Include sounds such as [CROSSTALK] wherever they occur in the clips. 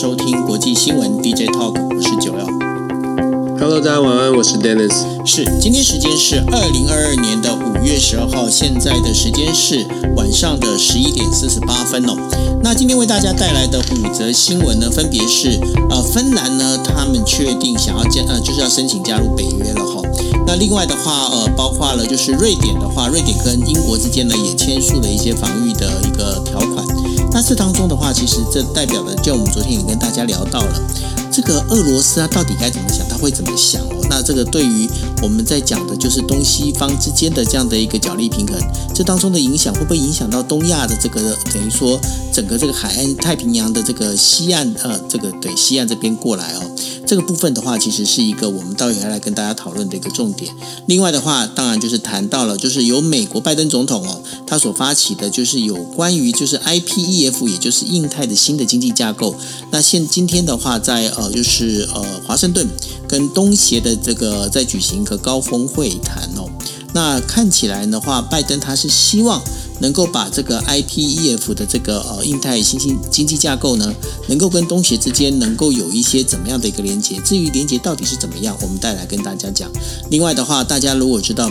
收听国际新闻 DJ Talk，我是九幺。Hello，大家晚安，我是 Dennis。是，今天时间是二零二二年的五月十二号，现在的时间是晚上的十一点四十八分哦。那今天为大家带来的五则新闻呢，分别是呃，芬兰呢，他们确定想要加呃，就是要申请加入北约了哈、哦。那另外的话，呃，包括了就是瑞典的话，瑞典跟英国之间呢也签署了一些防御的一个条款。那这当中的话，其实这代表的，就我们昨天也跟大家聊到了。这个俄罗斯啊，到底该怎么想？他会怎么想？那这个对于我们在讲的，就是东西方之间的这样的一个角力平衡，这当中的影响会不会影响到东亚的这个等于说整个这个海岸太平洋的这个西岸呃，这个对西岸这边过来哦？这个部分的话，其实是一个我们到时要来跟大家讨论的一个重点。另外的话，当然就是谈到了，就是由美国拜登总统哦，他所发起的，就是有关于就是 IPEF，也就是印太的新的经济架构。那现今天的话，在呃，就是呃，华盛顿跟东协的这个在举行一个高峰会谈哦。那看起来的话，拜登他是希望能够把这个 IPEF 的这个呃印太新兴经济架构呢，能够跟东协之间能够有一些怎么样的一个连接。至于连接到底是怎么样，我们再来跟大家讲。另外的话，大家如果知道。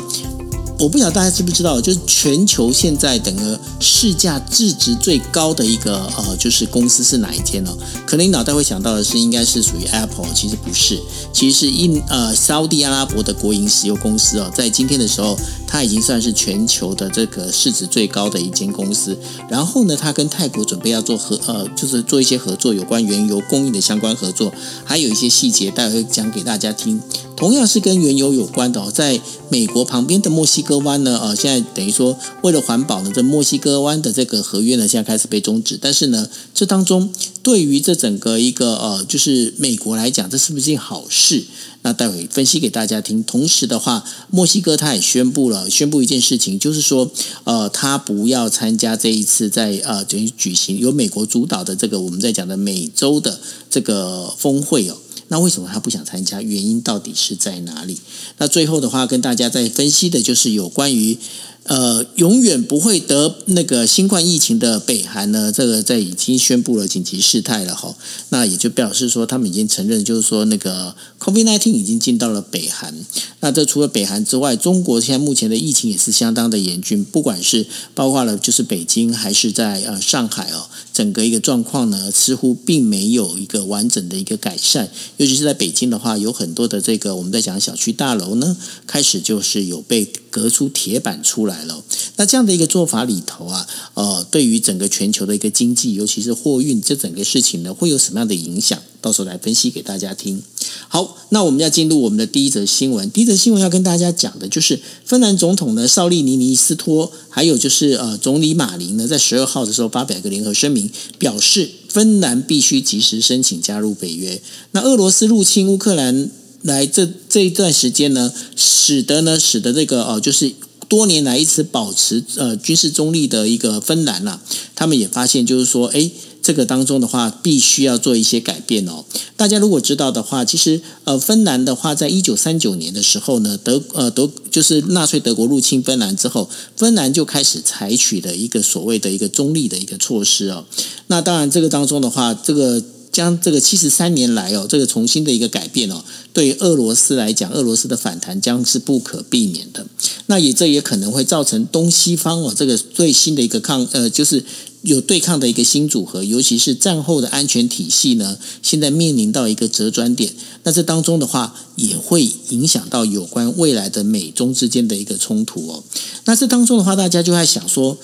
我不晓得大家知不知道，就是全球现在整个市价市值最高的一个呃，就是公司是哪一间呢？可能你脑袋会想到的是，应该是属于 Apple，其实不是，其实是印呃沙地阿拉伯的国营石油公司哦，在今天的时候，它已经算是全球的这个市值最高的一间公司。然后呢，它跟泰国准备要做合呃，就是做一些合作，有关原油供应的相关合作，还有一些细节，待会会讲给大家听。同样是跟原油有关的哦，在美国旁边的墨西哥哥湾呢，呃，现在等于说为了环保呢，这墨西哥湾的这个合约呢，现在开始被终止。但是呢，这当中对于这整个一个呃，就是美国来讲，这是不是件好事？那待会分析给大家听。同时的话，墨西哥他也宣布了，宣布一件事情，就是说，呃，他不要参加这一次在呃，等于举行由美国主导的这个我们在讲的美洲的这个峰会哦。那为什么他不想参加？原因到底是在哪里？那最后的话，跟大家再分析的就是有关于。呃，永远不会得那个新冠疫情的北韩呢，这个在已经宣布了紧急事态了哈。那也就表示说，他们已经承认，就是说那个 COVID-19 已经进到了北韩。那这除了北韩之外，中国现在目前的疫情也是相当的严峻，不管是包括了就是北京还是在呃上海哦，整个一个状况呢，似乎并没有一个完整的一个改善。尤其是在北京的话，有很多的这个我们在讲小区大楼呢，开始就是有被隔出铁板出来来了，那这样的一个做法里头啊，呃，对于整个全球的一个经济，尤其是货运这整个事情呢，会有什么样的影响？到时候来分析给大家听。好，那我们要进入我们的第一则新闻。第一则新闻要跟大家讲的就是芬兰总统呢，绍利尼尼斯托，还有就是呃，总理马林呢，在十二号的时候发表一个联合声明，表示芬兰必须及时申请加入北约。那俄罗斯入侵乌克兰。来这这一段时间呢，使得呢，使得这个哦，就是多年来一直保持呃军事中立的一个芬兰呐，他们也发现就是说，哎，这个当中的话，必须要做一些改变哦。大家如果知道的话，其实呃，芬兰的话，在一九三九年的时候呢，德呃德就是纳粹德国入侵芬兰之后，芬兰就开始采取了一个所谓的一个中立的一个措施哦。那当然，这个当中的话，这个。将这个七十三年来哦，这个重新的一个改变哦，对俄罗斯来讲，俄罗斯的反弹将是不可避免的。那也这也可能会造成东西方哦，这个最新的一个抗呃，就是有对抗的一个新组合，尤其是战后的安全体系呢，现在面临到一个折转点。那这当中的话，也会影响到有关未来的美中之间的一个冲突哦。那这当中的话，大家就在想说，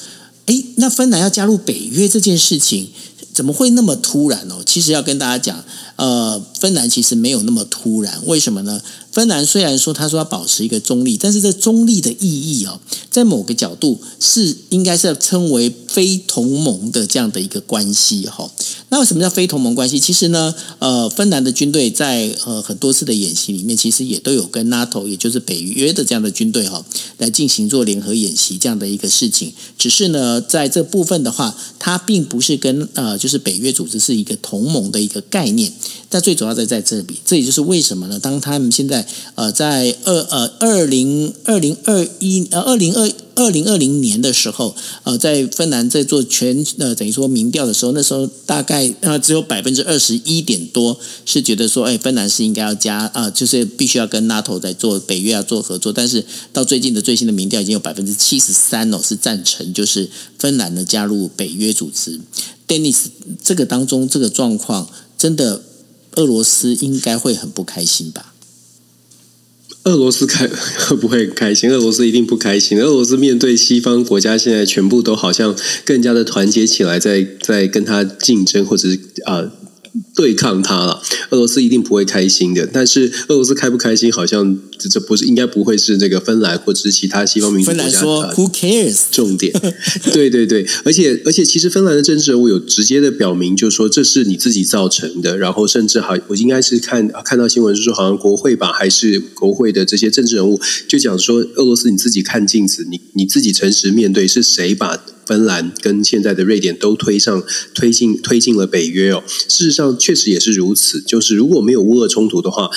诶，那芬兰要加入北约这件事情。怎么会那么突然哦？其实要跟大家讲，呃，芬兰其实没有那么突然，为什么呢？芬兰虽然说他说要保持一个中立，但是这中立的意义哦，在某个角度是应该是要称为非同盟的这样的一个关系哈。那为什么叫非同盟关系？其实呢，呃，芬兰的军队在呃很多次的演习里面，其实也都有跟 NATO，也就是北约的这样的军队哈，来进行做联合演习这样的一个事情。只是呢，在这部分的话，它并不是跟呃就是北约组织是一个同盟的一个概念。但最主要的在这里，这也就是为什么呢？当他们现在呃在二呃二零二零二一呃二零二二零二零年的时候，呃，在芬兰在做全呃等于说民调的时候，那时候大概呃只有百分之二十一点多是觉得说，哎，芬兰是应该要加啊、呃，就是必须要跟 NATO 在做北约要做合作。但是到最近的最新的民调已经有百分之七十三哦是赞成，就是芬兰呢加入北约组织。Dennis，这个当中这个状况真的。俄罗斯应该会很不开心吧？俄罗斯开会 [LAUGHS] 不会开心？俄罗斯一定不开心。俄罗斯面对西方国家，现在全部都好像更加的团结起来在，在跟他竞争，或者是啊。对抗他了，俄罗斯一定不会开心的。但是俄罗斯开不开心，好像这这不是应该不会是这个芬兰或者是其他西方民主国家。芬兰说，Who cares？重点，[LAUGHS] 对对对，而且而且，其实芬兰的政治人物有直接的表明，就是说这是你自己造成的。然后甚至好，我应该是看看到新闻是说，好像国会吧，还是国会的这些政治人物就讲说，俄罗斯你自己看镜子，你你自己诚实面对，是谁把？芬兰跟现在的瑞典都推上推进推进了北约哦，事实上确实也是如此。就是如果没有乌俄冲突的话。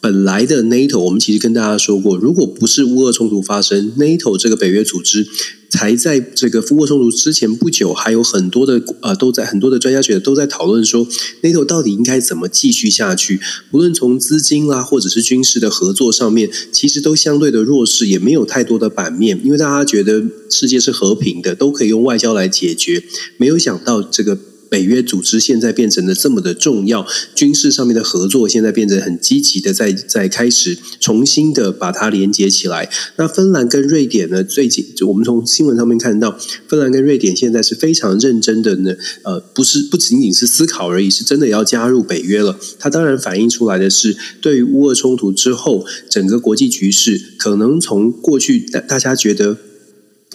本来的 NATO，我们其实跟大家说过，如果不是乌俄冲突发生，NATO 这个北约组织才在这个乌俄冲突之前不久，还有很多的呃，都在很多的专家学者都在讨论说，NATO 到底应该怎么继续下去？无论从资金啦，或者是军事的合作上面，其实都相对的弱势，也没有太多的版面，因为大家觉得世界是和平的，都可以用外交来解决，没有想到这个。北约组织现在变成了这么的重要，军事上面的合作现在变成很积极的在在开始重新的把它连接起来。那芬兰跟瑞典呢？最近我们从新闻上面看到，芬兰跟瑞典现在是非常认真的呢，呃，不是不仅仅是思考而已，是真的要加入北约了。它当然反映出来的是，对于乌俄冲突之后，整个国际局势可能从过去大大家觉得。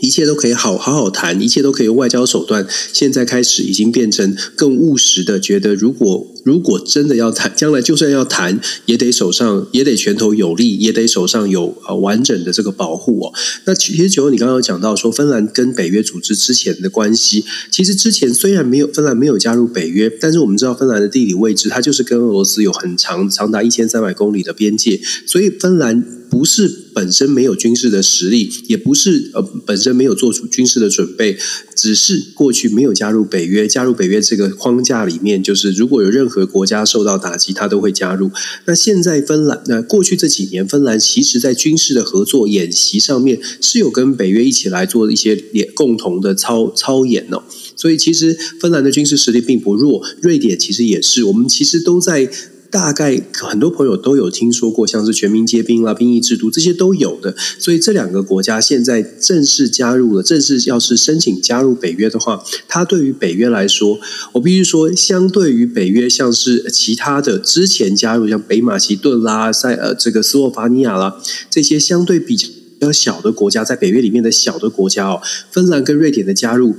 一切都可以好好好谈，一切都可以用外交手段。现在开始已经变成更务实的，觉得如果如果真的要谈，将来就算要谈，也得手上也得拳头有力，也得手上有呃完整的这个保护哦。那其实九，你刚刚有讲到说芬兰跟北约组织之前的关系，其实之前虽然没有芬兰没有加入北约，但是我们知道芬兰的地理位置，它就是跟俄罗斯有很长长达一千三百公里的边界，所以芬兰。不是本身没有军事的实力，也不是呃本身没有做出军事的准备，只是过去没有加入北约。加入北约这个框架里面，就是如果有任何国家受到打击，他都会加入。那现在芬兰，那过去这几年，芬兰其实在军事的合作演习上面是有跟北约一起来做一些共同的操操演哦。所以其实芬兰的军事实力并不弱，瑞典其实也是。我们其实都在。大概很多朋友都有听说过，像是全民皆兵啦、兵役制度这些都有的，所以这两个国家现在正式加入了，正式要是申请加入北约的话，它对于北约来说，我必须说，相对于北约，像是其他的之前加入，像北马其顿啦、塞呃这个斯洛伐尼亚啦这些相对比较小的国家，在北约里面的小的国家哦，芬兰跟瑞典的加入。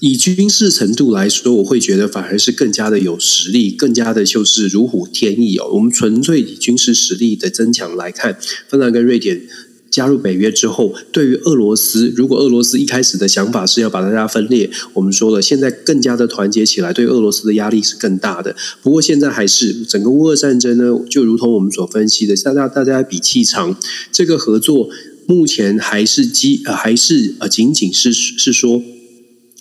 以军事程度来说，我会觉得反而是更加的有实力，更加的就是如虎添翼哦。我们纯粹以军事实力的增强来看，芬兰跟瑞典加入北约之后，对于俄罗斯，如果俄罗斯一开始的想法是要把大家分裂，我们说了，现在更加的团结起来，对俄罗斯的压力是更大的。不过现在还是整个乌俄战争呢，就如同我们所分析的，大家大家比气场，这个合作目前还是基呃还是呃仅仅是是说。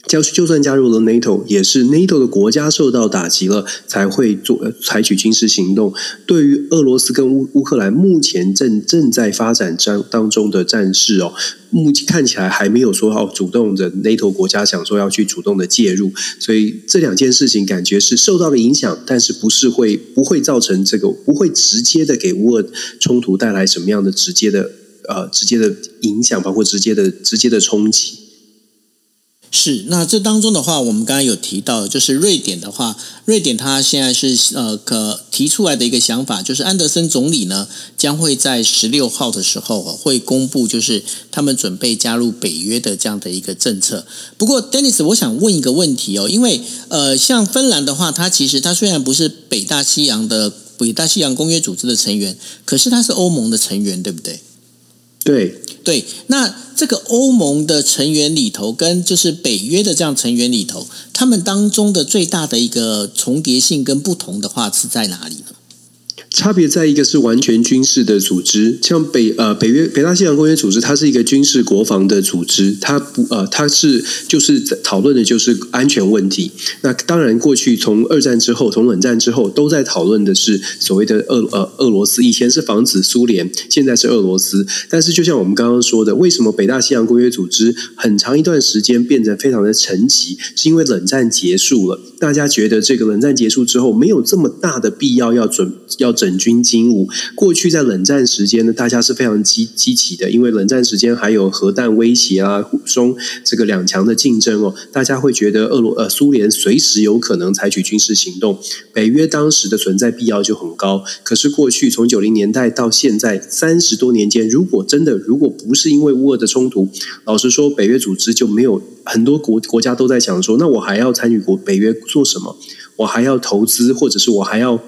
就就算加入了 NATO，也是 NATO 的国家受到打击了，才会做采取军事行动。对于俄罗斯跟乌乌克兰目前正正在发展当当中的战事哦，目前看起来还没有说要主动的 NATO 国家想说要去主动的介入，所以这两件事情感觉是受到了影响，但是不是会不会造成这个不会直接的给乌俄冲突带来什么样的直接的呃直接的影响，包括直接的直接的冲击。是，那这当中的话，我们刚刚有提到，就是瑞典的话，瑞典它现在是呃可提出来的一个想法，就是安德森总理呢将会在十六号的时候会公布，就是他们准备加入北约的这样的一个政策。不过，Dennis，我想问一个问题哦，因为呃，像芬兰的话，它其实它虽然不是北大西洋的北大西洋公约组织的成员，可是它是欧盟的成员，对不对？对对，那这个欧盟的成员里头，跟就是北约的这样成员里头，他们当中的最大的一个重叠性跟不同的话是在哪里呢？差别在一个是完全军事的组织，像北呃北约北大西洋公约组织，它是一个军事国防的组织，它不呃它是就是讨论的就是安全问题。那当然，过去从二战之后，从冷战之后，都在讨论的是所谓的俄呃俄罗斯，以前是防止苏联，现在是俄罗斯。但是就像我们刚刚说的，为什么北大西洋公约组织很长一段时间变得非常的沉寂，是因为冷战结束了，大家觉得这个冷战结束之后，没有这么大的必要要准要。整军经武，过去在冷战时间呢，大家是非常积积极的，因为冷战时间还有核弹威胁啊，中这个两强的竞争哦，大家会觉得俄罗呃苏联随时有可能采取军事行动，北约当时的存在必要就很高。可是过去从九零年代到现在三十多年间，如果真的如果不是因为乌俄的冲突，老实说，北约组织就没有很多国国家都在想说，那我还要参与国北约做什么？我还要投资，或者是我还要。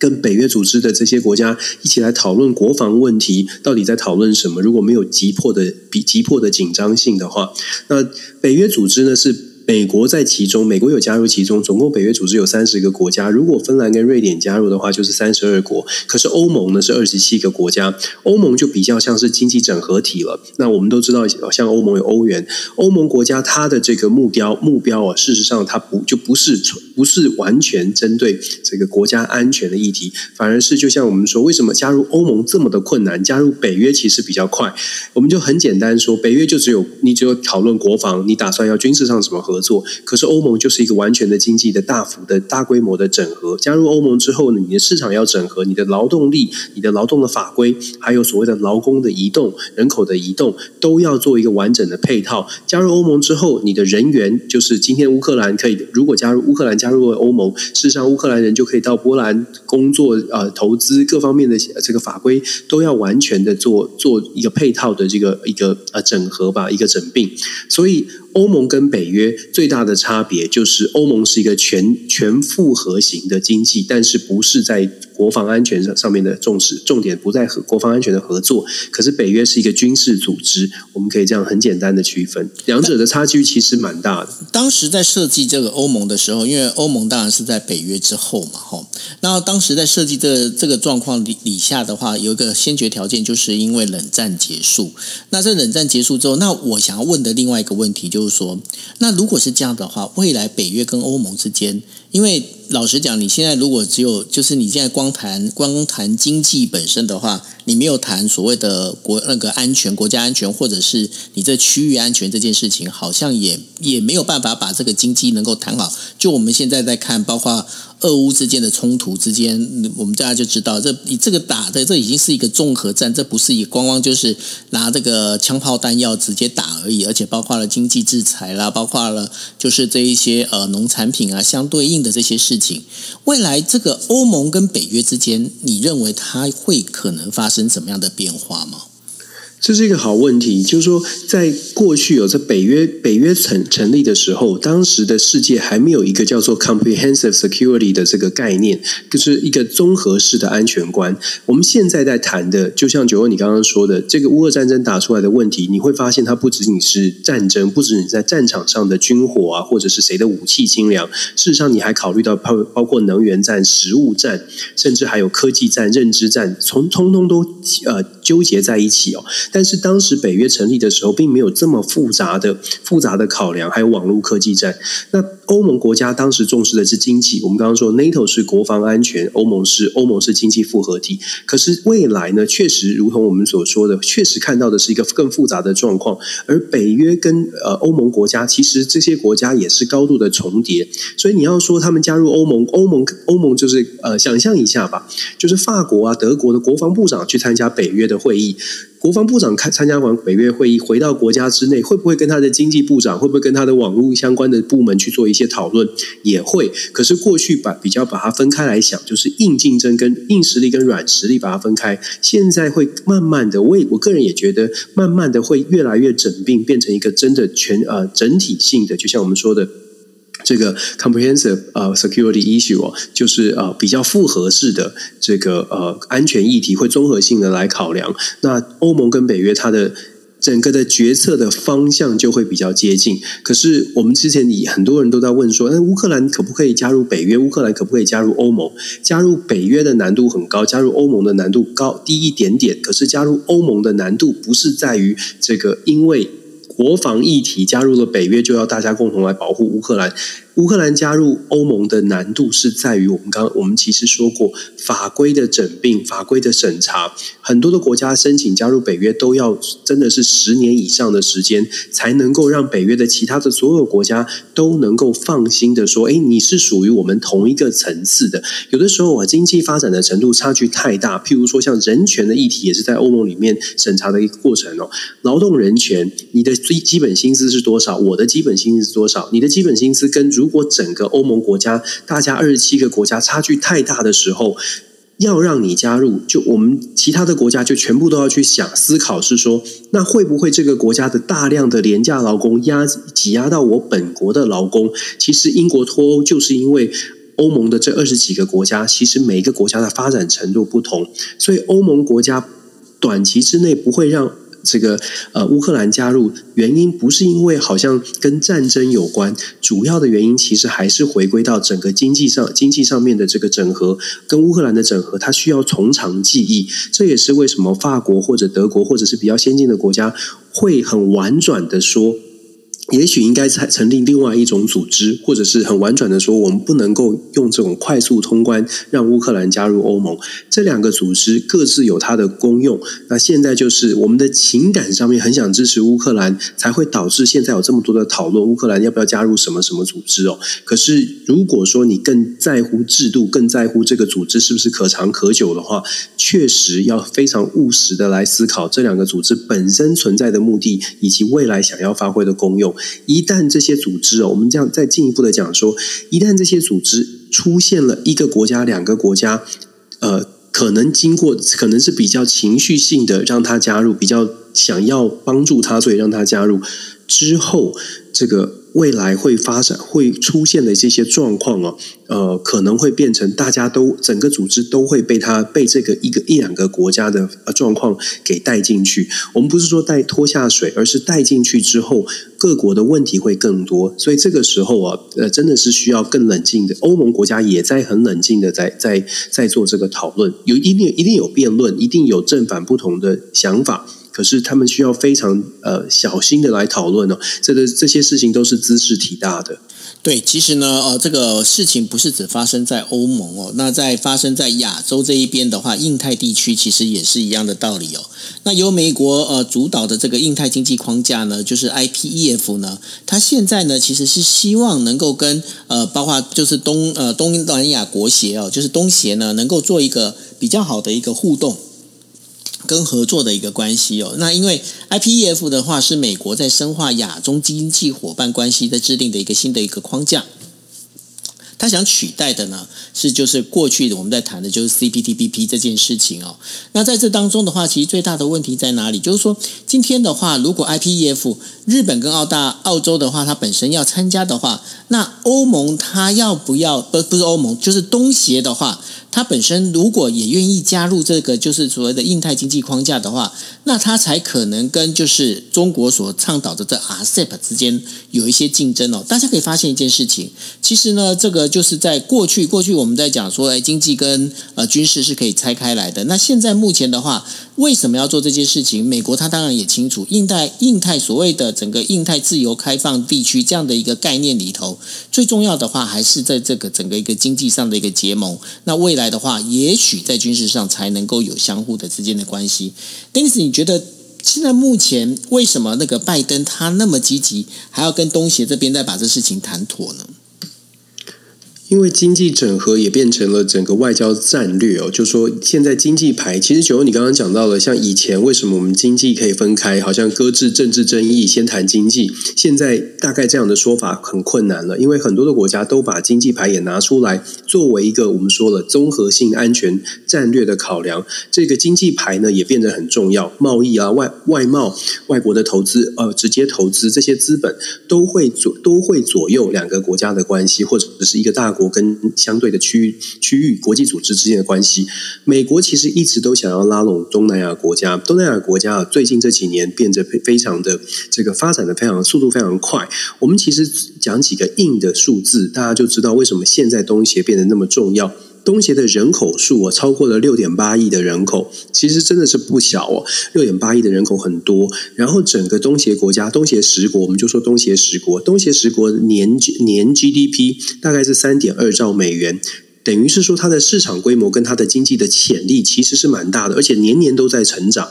跟北约组织的这些国家一起来讨论国防问题，到底在讨论什么？如果没有急迫的、比急迫的紧张性的话，那北约组织呢是。美国在其中，美国有加入其中，总共北约组织有三十个国家。如果芬兰跟瑞典加入的话，就是三十二国。可是欧盟呢是二十七个国家，欧盟就比较像是经济整合体了。那我们都知道，像欧盟有欧元，欧盟国家它的这个目标目标啊，事实上它不就不是不是完全针对这个国家安全的议题，反而是就像我们说，为什么加入欧盟这么的困难？加入北约其实比较快。我们就很简单说，北约就只有你只有讨论国防，你打算要军事上什么合作？可是欧盟就是一个完全的经济的大幅的大规模的整合。加入欧盟之后呢，你的市场要整合，你的劳动力、你的劳动的法规，还有所谓的劳工的移动、人口的移动，都要做一个完整的配套。加入欧盟之后，你的人员就是今天乌克兰可以，如果加入乌克兰加入了欧盟，事实上乌克兰人就可以到波兰工作、呃，投资各方面的这个法规都要完全的做做一个配套的这个一个呃整合吧，一个整并，所以。欧盟跟北约最大的差别就是，欧盟是一个全全复合型的经济，但是不是在国防安全上上面的重视，重点不在和国防安全的合作。可是北约是一个军事组织，我们可以这样很简单的区分，两者的差距其实蛮大的。当时在设计这个欧盟的时候，因为欧盟当然是在北约之后嘛，吼。那当时在设计这、这个状况底底下的话，有一个先决条件，就是因为冷战结束。那这冷战结束之后，那我想要问的另外一个问题就是说，那如果是这样的话，未来北约跟欧盟之间，因为老实讲，你现在如果只有就是你现在光谈光谈经济本身的话，你没有谈所谓的国那个安全、国家安全，或者是你这区域安全这件事情，好像也也没有办法把这个经济能够谈好。就我们现在在看，包括。俄乌之间的冲突之间，我们大家就知道，这你这个打的这已经是一个综合战，这不是以光光就是拿这个枪炮弹药直接打而已，而且包括了经济制裁啦，包括了就是这一些呃农产品啊相对应的这些事情。未来这个欧盟跟北约之间，你认为它会可能发生什么样的变化吗？这是一个好问题，就是说，在过去有在北约北约成成立的时候，当时的世界还没有一个叫做 comprehensive security 的这个概念，就是一个综合式的安全观。我们现在在谈的，就像九欧你刚刚说的，这个乌俄战争打出来的问题，你会发现它不仅仅是战争，不止你在战场上的军火啊，或者是谁的武器精良，事实上你还考虑到包包括能源战、食物战，甚至还有科技战、认知战，从通通都呃纠结在一起哦。但是当时北约成立的时候，并没有这么复杂的复杂的考量，还有网络科技战。那欧盟国家当时重视的是经济，我们刚刚说 NATO 是国防安全，欧盟是欧盟是经济复合体。可是未来呢，确实如同我们所说的，确实看到的是一个更复杂的状况。而北约跟呃欧盟国家，其实这些国家也是高度的重叠。所以你要说他们加入欧盟，欧盟欧盟就是呃，想象一下吧，就是法国啊、德国的国防部长去参加北约的会议。国防部长开参加完北约会议，回到国家之内，会不会跟他的经济部长，会不会跟他的网络相关的部门去做一些讨论？也会。可是过去把比较把它分开来想，就是硬竞争跟硬实力跟软实力把它分开。现在会慢慢的，我我个人也觉得，慢慢的会越来越整并，变成一个真的全呃整体性的，就像我们说的。这个 comprehensive 呃 security issue，就是呃比较复合式的这个呃安全议题，会综合性的来考量。那欧盟跟北约它的整个的决策的方向就会比较接近。可是我们之前以很多人都在问说，那乌克兰可不可以加入北约？乌克兰可不可以加入欧盟？加入北约的难度很高，加入欧盟的难度高低一点点。可是加入欧盟的难度不是在于这个，因为国防议题加入了北约，就要大家共同来保护乌克兰。乌克兰加入欧盟的难度是在于，我们刚我们其实说过，法规的整并、法规的审查，很多的国家申请加入北约都要真的是十年以上的时间，才能够让北约的其他的所有国家都能够放心的说，哎，你是属于我们同一个层次的。有的时候啊，经济发展的程度差距太大，譬如说像人权的议题，也是在欧盟里面审查的一个过程哦。劳动人权，你的最基本薪资是多少？我的基本薪资是多少？你的基本薪资跟如果整个欧盟国家，大家二十七个国家差距太大的时候，要让你加入，就我们其他的国家就全部都要去想思考，是说，那会不会这个国家的大量的廉价劳工压挤压到我本国的劳工？其实英国脱欧就是因为欧盟的这二十几个国家，其实每一个国家的发展程度不同，所以欧盟国家短期之内不会让。这个呃，乌克兰加入原因不是因为好像跟战争有关，主要的原因其实还是回归到整个经济上、经济上面的这个整合，跟乌克兰的整合，它需要从长计议。这也是为什么法国或者德国或者是比较先进的国家会很婉转的说。也许应该成成立另外一种组织，或者是很婉转的说，我们不能够用这种快速通关让乌克兰加入欧盟。这两个组织各自有它的功用。那现在就是我们的情感上面很想支持乌克兰，才会导致现在有这么多的讨论，乌克兰要不要加入什么什么组织哦？可是如果说你更在乎制度，更在乎这个组织是不是可长可久的话，确实要非常务实的来思考这两个组织本身存在的目的，以及未来想要发挥的功用。一旦这些组织哦，我们这样再进一步的讲说，一旦这些组织出现了一个国家、两个国家，呃，可能经过可能是比较情绪性的让他加入，比较想要帮助他，所以让他加入之后，这个。未来会发展会出现的这些状况哦，呃，可能会变成大家都整个组织都会被他被这个一个一两个国家的状况给带进去。我们不是说带拖下水，而是带进去之后，各国的问题会更多。所以这个时候啊，呃，真的是需要更冷静的。欧盟国家也在很冷静的在在在做这个讨论，有一定一定有辩论，一定有正反不同的想法。可是他们需要非常呃小心的来讨论哦，这个这些事情都是兹事体大的。对，其实呢，呃，这个事情不是只发生在欧盟哦，那在发生在亚洲这一边的话，印太地区其实也是一样的道理哦。那由美国呃主导的这个印太经济框架呢，就是 IPEF 呢，它现在呢其实是希望能够跟呃包括就是东呃东南亚国协哦，就是东协呢，能够做一个比较好的一个互动。跟合作的一个关系哦，那因为 IPEF 的话是美国在深化亚中经济伙伴关系的制定的一个新的一个框架，他想取代的呢是就是过去的我们在谈的就是 CPTPP 这件事情哦。那在这当中的话，其实最大的问题在哪里？就是说今天的话，如果 IPEF 日本跟澳大澳洲的话，它本身要参加的话，那欧盟它要不要？不不是欧盟，就是东协的话。它本身如果也愿意加入这个就是所谓的印太经济框架的话，那它才可能跟就是中国所倡导的这 RCEP 之间有一些竞争哦。大家可以发现一件事情，其实呢，这个就是在过去过去我们在讲说，哎，经济跟呃军事是可以拆开来的。那现在目前的话，为什么要做这件事情？美国他当然也清楚，印太印太所谓的整个印太自由开放地区这样的一个概念里头，最重要的话还是在这个整个一个经济上的一个结盟。那未来。来的话，也许在军事上才能够有相互的之间的关系。但是你觉得现在目前为什么那个拜登他那么积极，还要跟东协这边再把这事情谈妥呢？因为经济整合也变成了整个外交战略哦，就说现在经济牌，其实九欧你刚刚讲到了，像以前为什么我们经济可以分开，好像搁置政治争议，先谈经济，现在大概这样的说法很困难了，因为很多的国家都把经济牌也拿出来作为一个我们说了综合性安全战略的考量，这个经济牌呢也变得很重要，贸易啊外外贸外国的投资呃直接投资这些资本都会左都会左右两个国家的关系，或者是一个大。国跟相对的区区域国际组织之间的关系。美国其实一直都想要拉拢东南亚国家，东南亚国家最近这几年变得非常的这个发展的非常速度非常快。我们其实讲几个硬的数字，大家就知道为什么现在东协变得那么重要。东协的人口数啊，超过了六点八亿的人口，其实真的是不小哦。六点八亿的人口很多，然后整个东协国家，东协十国，我们就说东协十国，东协十国年年 GDP 大概是三点二兆美元，等于是说它的市场规模跟它的经济的潜力其实是蛮大的，而且年年都在成长。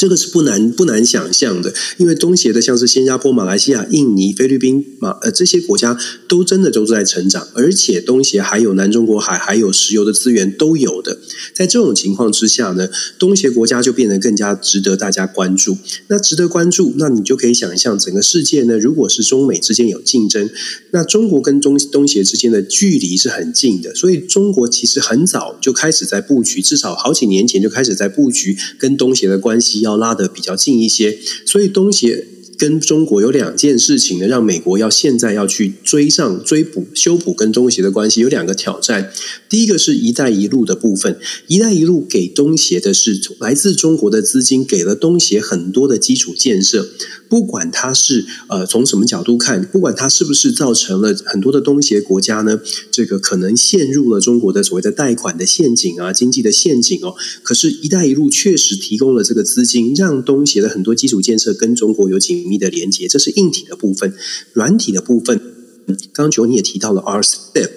这个是不难不难想象的，因为东协的像是新加坡、马来西亚、印尼、菲律宾、马呃这些国家都真的都在成长，而且东协还有南中国海，还有石油的资源都有的。在这种情况之下呢，东协国家就变得更加值得大家关注。那值得关注，那你就可以想象，整个世界呢，如果是中美之间有竞争，那中国跟中东协之间的距离是很近的，所以中国其实很早就开始在布局，至少好几年前就开始在布局跟东协的关系要。要拉得比较近一些，所以东协跟中国有两件事情呢，让美国要现在要去追上、追补、修补跟中协的关系，有两个挑战。第一个是一带一路的部分，一带一路给东协的是来自中国的资金，给了东协很多的基础建设。不管它是呃从什么角度看，不管它是不是造成了很多的东协国家呢，这个可能陷入了中国的所谓的贷款的陷阱啊，经济的陷阱哦。可是，一带一路确实提供了这个资金，让东协的很多基础建设跟中国有紧密的连接。这是硬体的部分，软体的部分，刚刚 Johnny 也提到了 RCEP。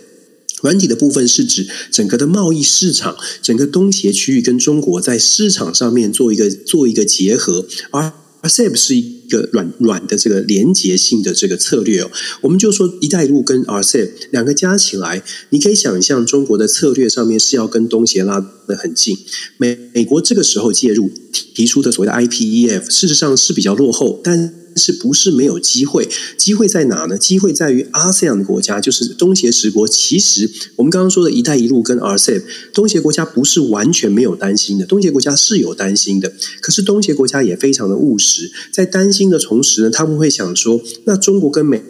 软体的部分是指整个的贸易市场，整个东协区域跟中国在市场上面做一个做一个结合，而。RCEP 是一个软软的这个连结性的这个策略哦，我们就说“一带一路”跟 RCEP 两个加起来，你可以想象中国的策略上面是要跟东协拉得很近。美美国这个时候介入提出的所谓的 IPEF，事实上是比较落后，但。是不是没有机会？机会在哪呢？机会在于 ASEAN 的国家，就是东协十国。其实我们刚刚说的一带一路跟 RCEP，东协国家不是完全没有担心的。东协国家是有担心的，可是东协国家也非常的务实。在担心的同时呢，他们会想说：那中国跟美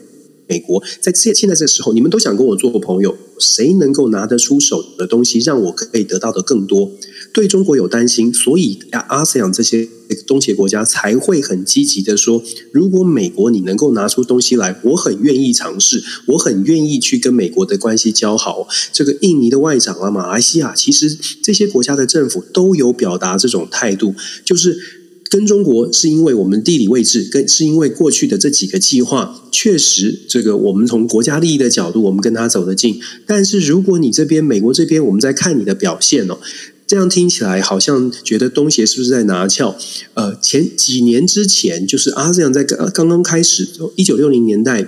美国在现现在这时候，你们都想跟我做朋友，谁能够拿得出手的东西，让我可以得到的更多？对中国有担心，所以阿阿斯这些东协国家才会很积极的说：如果美国你能够拿出东西来，我很愿意尝试，我很愿意去跟美国的关系交好。这个印尼的外长啊，马来西亚，其实这些国家的政府都有表达这种态度，就是跟中国是因为我们地理位置，跟是因为过去的这几个计划，确实这个我们从国家利益的角度，我们跟他走得近。但是如果你这边美国这边，我们在看你的表现哦。这样听起来好像觉得东协是不是在拿翘？呃，前几年之前，就是阿 s e 在刚刚刚开始，一九六零年代。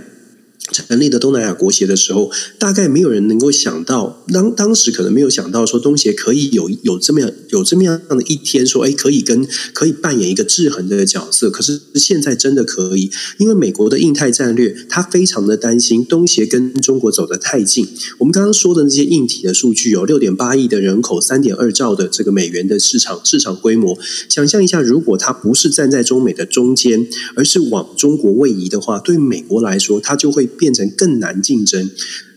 成立的东南亚国协的时候，大概没有人能够想到，当当时可能没有想到说东协可以有有这么样有这么样的一天，说哎，可以跟可以扮演一个制衡的角色。可是现在真的可以，因为美国的印太战略，他非常的担心东协跟中国走得太近。我们刚刚说的那些硬体的数据有六点八亿的人口，三点二兆的这个美元的市场市场规模，想象一下，如果他不是站在中美的中间，而是往中国位移的话，对美国来说，他就会。变成更难竞争，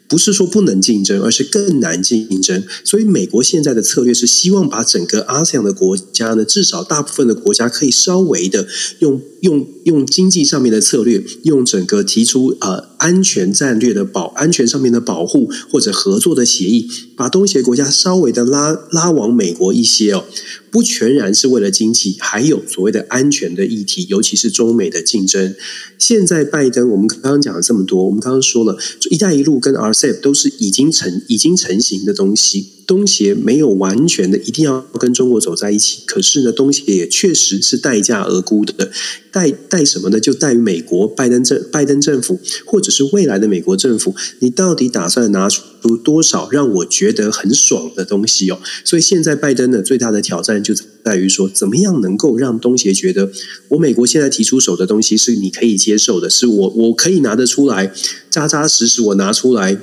不是说不能竞争，而是更难竞争。所以，美国现在的策略是希望把整个 ASEAN 的国家呢，至少大部分的国家可以稍微的用用用经济上面的策略，用整个提出呃安全战略的保安全上面的保护或者合作的协议，把东协国家稍微的拉拉往美国一些哦。不全然是为了经济，还有所谓的安全的议题，尤其是中美的竞争。现在拜登，我们刚刚讲了这么多，我们刚刚说了，“一带一路”跟 RCEP 都是已经成、已经成型的东西。东协没有完全的一定要跟中国走在一起，可是呢，东协也确实是代价而沽的。带带什么呢？就待于美国拜登政拜登政府，或者是未来的美国政府，你到底打算拿出多少让我觉得很爽的东西哦？所以现在拜登呢，最大的挑战就在于说，怎么样能够让东协觉得，我美国现在提出手的东西是你可以接受的，是我我可以拿得出来，扎扎实实我拿出来。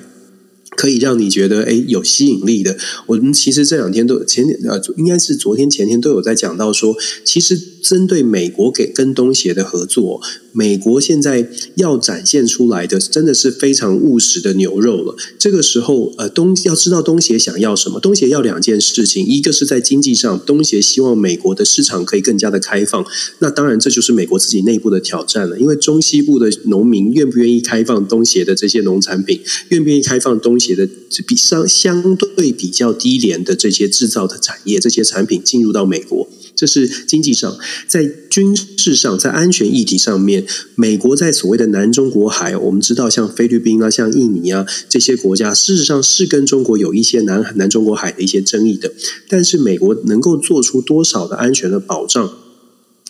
可以让你觉得诶有吸引力的。我们其实这两天都前呃，应该是昨天前天都有在讲到说，其实针对美国给跟东协的合作，美国现在要展现出来的真的是非常务实的牛肉了。这个时候，呃，东要知道东协想要什么，东协要两件事情，一个是在经济上，东协希望美国的市场可以更加的开放。那当然，这就是美国自己内部的挑战了，因为中西部的农民愿不愿意开放东协的这些农产品，愿不愿意开放东写。的比相相对比较低廉的这些制造的产业，这些产品进入到美国，这是经济上；在军事上，在安全议题上面，美国在所谓的南中国海，我们知道像菲律宾啊、像印尼啊这些国家，事实上是跟中国有一些南南中国海的一些争议的，但是美国能够做出多少的安全的保障？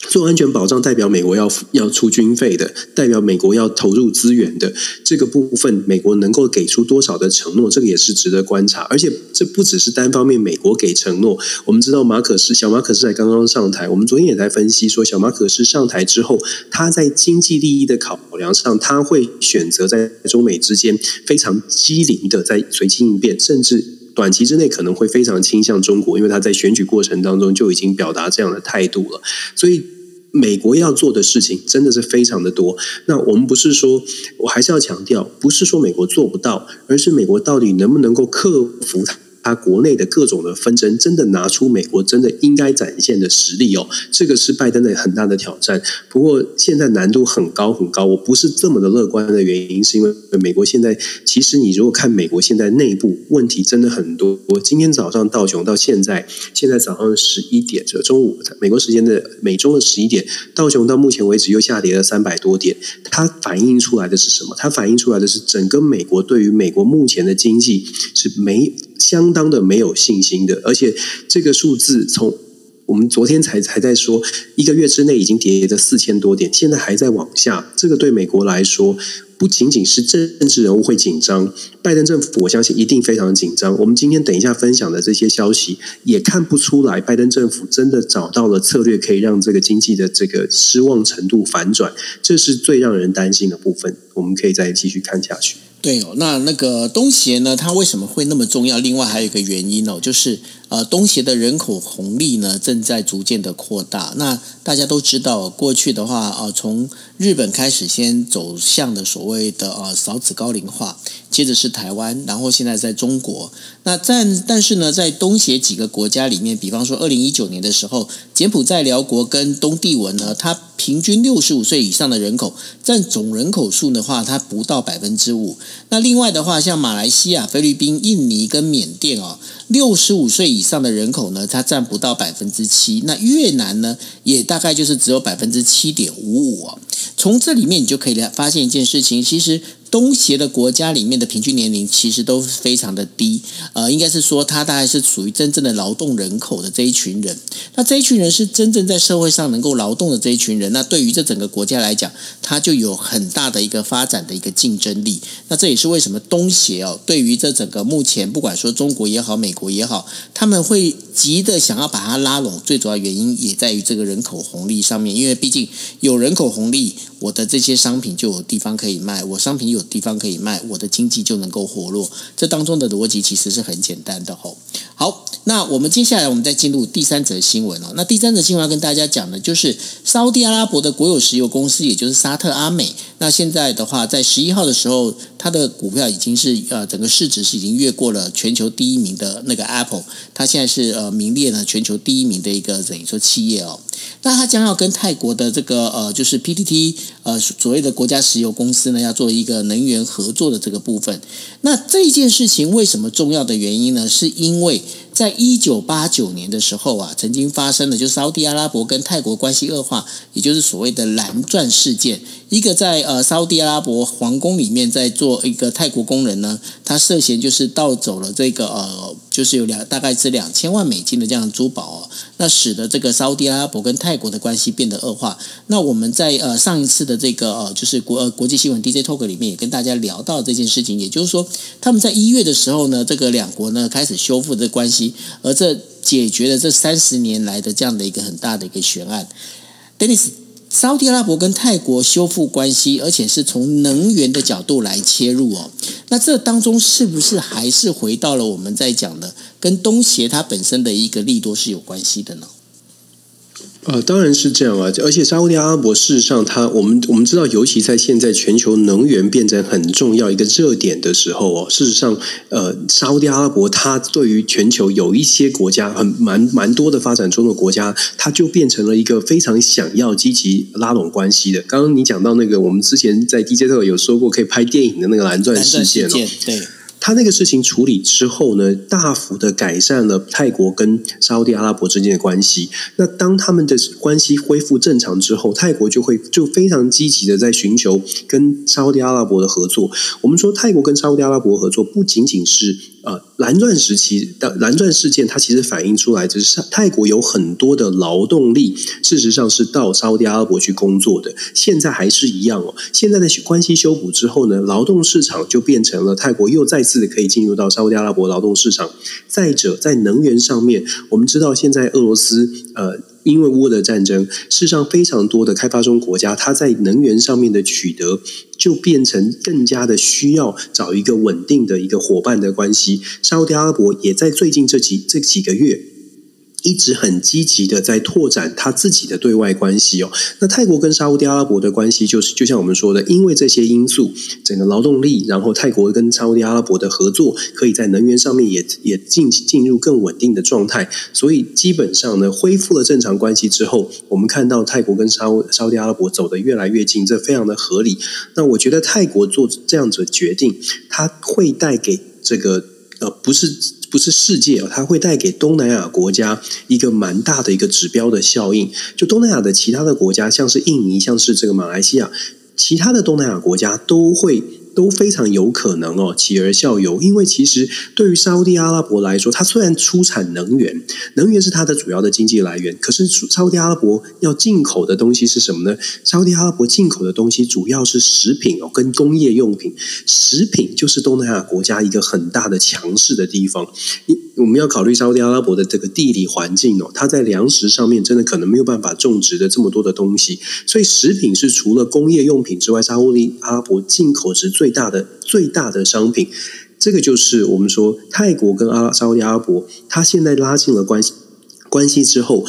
做安全保障代表美国要要出军费的，代表美国要投入资源的这个部分，美国能够给出多少的承诺，这个也是值得观察。而且这不只是单方面美国给承诺，我们知道马可斯小马可斯才刚刚上台，我们昨天也在分析说，小马可斯上台之后，他在经济利益的考量上，他会选择在中美之间非常机灵的在随机应变，甚至。短期之内可能会非常倾向中国，因为他在选举过程当中就已经表达这样的态度了。所以，美国要做的事情真的是非常的多。那我们不是说，我还是要强调，不是说美国做不到，而是美国到底能不能够克服它。他国内的各种的纷争，真的拿出美国真的应该展现的实力哦，这个是拜登的很大的挑战。不过现在难度很高很高，我不是这么的乐观的原因，是因为美国现在其实你如果看美国现在内部问题真的很多。我今天早上道琼到现在，现在早上十一点，这中午美国时间的美中的十一点，道琼到目前为止又下跌了三百多点。它反映出来的是什么？它反映出来的是整个美国对于美国目前的经济是没。相当的没有信心的，而且这个数字从我们昨天才才在说，一个月之内已经跌了四千多点，现在还在往下，这个对美国来说。不仅仅是政治人物会紧张，拜登政府我相信一定非常紧张。我们今天等一下分享的这些消息，也看不出来拜登政府真的找到了策略，可以让这个经济的这个失望程度反转，这是最让人担心的部分。我们可以再继续看下去。对哦，那那个东协呢，它为什么会那么重要？另外还有一个原因哦，就是呃，东协的人口红利呢正在逐渐的扩大。那大家都知道，过去的话啊，从日本开始先走向的所谓的呃少子高龄化，接着是台湾，然后现在在中国。那在但是呢，在东协几个国家里面，比方说二零一九年的时候，柬埔寨、寮国跟东帝汶呢，它平均六十五岁以上的人口占总人口数的话，它不到百分之五。那另外的话，像马来西亚、菲律宾、印尼跟缅甸哦，六十五岁以上的人口呢，它占不到百分之七。那越南呢，也大概就是只有百分之七点五五啊。从这里面你就可以发现一件事情，其实。东协的国家里面的平均年龄其实都非常的低，呃，应该是说它大概是属于真正的劳动人口的这一群人。那这一群人是真正在社会上能够劳动的这一群人，那对于这整个国家来讲，它就有很大的一个发展的一个竞争力。那这也是为什么东协哦，对于这整个目前不管说中国也好，美国也好，他们会急的想要把它拉拢。最主要原因也在于这个人口红利上面，因为毕竟有人口红利，我的这些商品就有地方可以卖，我商品有。地方可以卖，我的经济就能够活络。这当中的逻辑其实是很简单的吼。好，那我们接下来我们再进入第三则新闻哦。那第三则新闻要跟大家讲的，就是沙乌地阿拉伯的国有石油公司，也就是沙特阿美。那现在的话，在十一号的时候，它的股票已经是呃整个市值是已经越过了全球第一名的那个 Apple。它现在是呃名列呢全球第一名的一个等于说企业哦。那它将要跟泰国的这个呃就是 PTT 呃所谓的国家石油公司呢，要做一个能源合作的这个部分。那这件事情为什么重要的原因呢？是因为在一九八九年的时候啊，曾经发生的，就是沙乌地阿拉伯跟泰国关系恶化，也就是所谓的蓝钻事件。一个在呃沙乌地阿拉伯皇宫里面在做一个泰国工人呢，他涉嫌就是盗走了这个呃，就是有两大概是两千万美金的这样的珠宝哦，那使得这个沙乌地阿拉伯跟泰国的关系变得恶化。那我们在呃上一次的这个呃就是国呃国际新闻 DJ Talk 里面也跟大家聊到这件事情，也就是说他们在一月的时候呢，这个两国呢开始修复这关系。而这解决了这三十年来的这样的一个很大的一个悬案。Dennis，沙特阿拉伯跟泰国修复关系，而且是从能源的角度来切入哦。那这当中是不是还是回到了我们在讲的跟东协它本身的一个利多是有关系的呢？呃，当然是这样啊！而且沙乌地阿拉伯事实上它，我们我们知道，尤其在现在全球能源变成很重要一个热点的时候哦，事实上，呃，沙乌地阿拉伯它对于全球有一些国家很蛮蛮多的发展中的国家，它就变成了一个非常想要积极拉拢关系的。刚刚你讲到那个，我们之前在 DJ 特有说过可以拍电影的那个蓝钻事件哦，对。他那个事情处理之后呢，大幅的改善了泰国跟沙乌地阿拉伯之间的关系。那当他们的关系恢复正常之后，泰国就会就非常积极的在寻求跟沙乌地阿拉伯的合作。我们说泰国跟沙乌地阿拉伯合作，不仅仅是。呃，蓝钻时期的蓝钻事件，它其实反映出来，就是泰国有很多的劳动力，事实上是到沙乌地阿拉伯去工作的。现在还是一样哦。现在的关系修补之后呢，劳动市场就变成了泰国又再次的可以进入到沙乌地阿拉伯劳动市场。再者，在能源上面，我们知道现在俄罗斯呃。因为乌俄的战争，世上非常多的开发中国家，它在能源上面的取得，就变成更加的需要找一个稳定的一个伙伴的关系。沙乌地阿拉伯也在最近这几这几个月。一直很积极的在拓展他自己的对外关系哦。那泰国跟沙乌地阿拉伯的关系，就是就像我们说的，因为这些因素，整个劳动力，然后泰国跟沙乌地阿拉伯的合作，可以在能源上面也也进进入更稳定的状态。所以基本上呢，恢复了正常关系之后，我们看到泰国跟沙乌沙乌地阿拉伯走得越来越近，这非常的合理。那我觉得泰国做这样子的决定，它会带给这个呃不是。不是世界哦，它会带给东南亚国家一个蛮大的一个指标的效应。就东南亚的其他的国家，像是印尼，像是这个马来西亚，其他的东南亚国家都会。都非常有可能哦，起而效尤。因为其实对于沙乌地阿拉伯来说，它虽然出产能源，能源是它的主要的经济来源，可是沙乌地阿拉伯要进口的东西是什么呢？沙乌地阿拉伯进口的东西主要是食品哦，跟工业用品。食品就是东南亚国家一个很大的强势的地方。你我们要考虑沙乌地阿拉伯的这个地理环境哦，它在粮食上面真的可能没有办法种植的这么多的东西，所以食品是除了工业用品之外，沙乌地阿拉伯进口值最最大的最大的商品。这个就是我们说泰国跟阿拉沙特阿拉伯，它现在拉近了关系关系之后，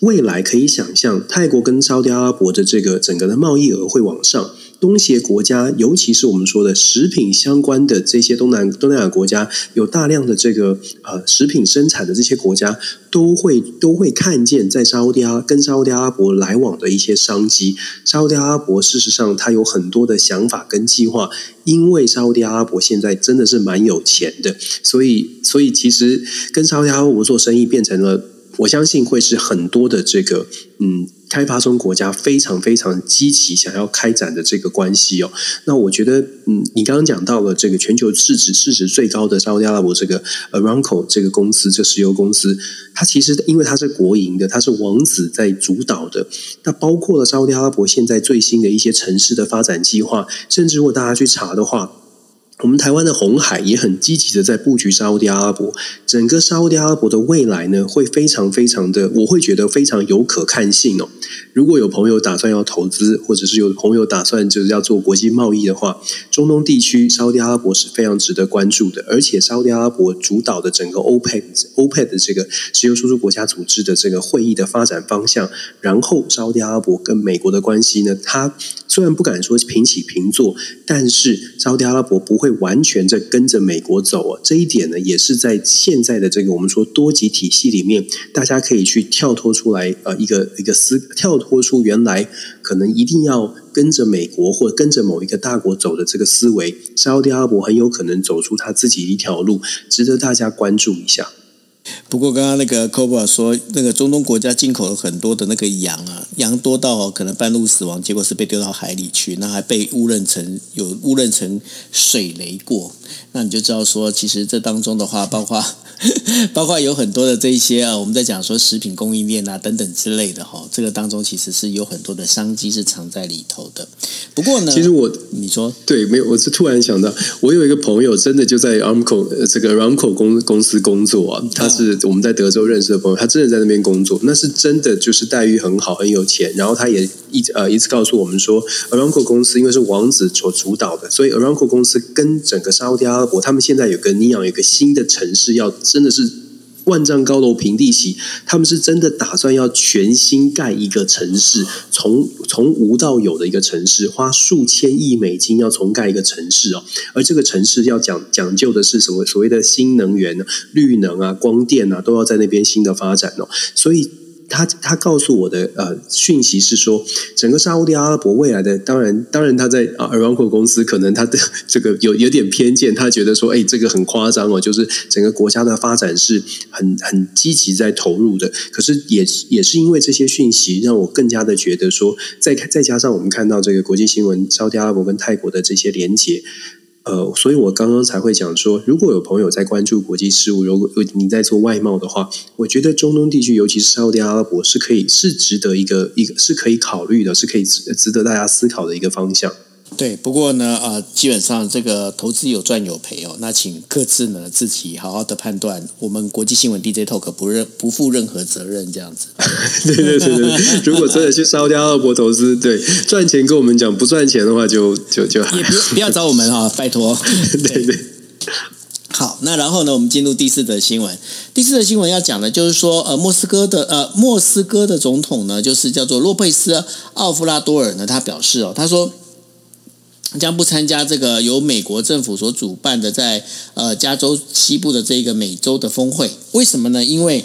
未来可以想象泰国跟沙特阿拉伯的这个整个的贸易额会往上。东协国家，尤其是我们说的食品相关的这些东南东南亚国家，有大量的这个呃食品生产的这些国家，都会都会看见在沙乌地阿跟沙乌地阿拉伯来往的一些商机。沙乌地阿拉伯事实上它有很多的想法跟计划，因为沙乌地阿拉伯现在真的是蛮有钱的，所以所以其实跟沙乌地阿拉伯做生意变成了，我相信会是很多的这个嗯。开发中国家非常非常积极想要开展的这个关系哦，那我觉得，嗯，你刚刚讲到了这个全球市值市值最高的沙乌地阿拉伯这个 Aramco 这个公司，这石油公司，它其实因为它是国营的，它是王子在主导的，那包括了沙乌地阿拉伯现在最新的一些城市的发展计划，甚至如果大家去查的话。我们台湾的红海也很积极的在布局沙乌地阿拉伯，整个沙乌地阿拉伯的未来呢，会非常非常的，我会觉得非常有可看性哦。如果有朋友打算要投资，或者是有朋友打算就是要做国际贸易的话，中东地区沙乌地阿拉伯是非常值得关注的。而且沙乌地阿拉伯主导的整个欧佩欧佩的这个石油输出国家组织的这个会议的发展方向，然后沙乌地阿拉伯跟美国的关系呢，它虽然不敢说平起平坐，但是沙乌地阿拉伯不会。会完全在跟着美国走啊，这一点呢，也是在现在的这个我们说多级体系里面，大家可以去跳脱出来，呃，一个一个思，跳脱出原来可能一定要跟着美国或跟着某一个大国走的这个思维，沙特阿拉伯很有可能走出他自己一条路，值得大家关注一下。不过，刚刚那个 Cobra 说，那个中东国家进口了很多的那个羊啊，羊多到可能半路死亡，结果是被丢到海里去，那还被误认成有误认成水雷过，那你就知道说，其实这当中的话，包括 [LAUGHS] 包括有很多的这一些啊，我们在讲说食品供应链啊等等之类的哈，这个当中其实是有很多的商机是藏在里头的。不过呢，其实我你说对，没有，我是突然想到，我有一个朋友真的就在 Aramco 这个 Aramco 公公司工作啊，他。是我们在德州认识的朋友，他真的在那边工作，那是真的就是待遇很好，很有钱。然后他也一呃一次告诉我们说，Aramco 公司因为是王子所主导的，所以 Aramco 公司跟整个沙乌地阿拉伯，他们现在有个尼昂有个新的城市要真的是。万丈高楼平地起，他们是真的打算要全新盖一个城市，从从无到有的一个城市，花数千亿美金要重盖一个城市哦。而这个城市要讲讲究的是什么？所谓的新能源、绿能啊、光电啊，都要在那边新的发展哦。所以。他他告诉我的呃讯息是说，整个沙乌地阿拉伯未来的，当然当然他在啊 Aramco 公司可能他的这个有有点偏见，他觉得说，哎，这个很夸张哦，就是整个国家的发展是很很积极在投入的。可是也也是因为这些讯息，让我更加的觉得说，再再加上我们看到这个国际新闻，沙乌地阿拉伯跟泰国的这些连结。呃，所以我刚刚才会讲说，如果有朋友在关注国际事务，如果你在做外贸的话，我觉得中东地区，尤其是沙特阿拉伯，是可以是值得一个一个是可以考虑的，是可以值值得大家思考的一个方向。对，不过呢，呃，基本上这个投资有赚有赔哦。那请各自呢自己好好的判断。我们国际新闻 DJ Talk 不认不负任何责任，这样子。[LAUGHS] 对对对对，如果真的去沙乌地阿拉伯投资，对赚钱跟我们讲，不赚钱的话就就就也不不要找我们啊、哦，[LAUGHS] 拜托。对对。好，那然后呢，我们进入第四则新闻。第四则新闻要讲的，就是说，呃，莫斯科的呃莫斯科的总统呢，就是叫做洛佩斯奥夫拉多尔呢，他表示哦，他说。将不参加这个由美国政府所主办的在呃加州西部的这个美洲的峰会，为什么呢？因为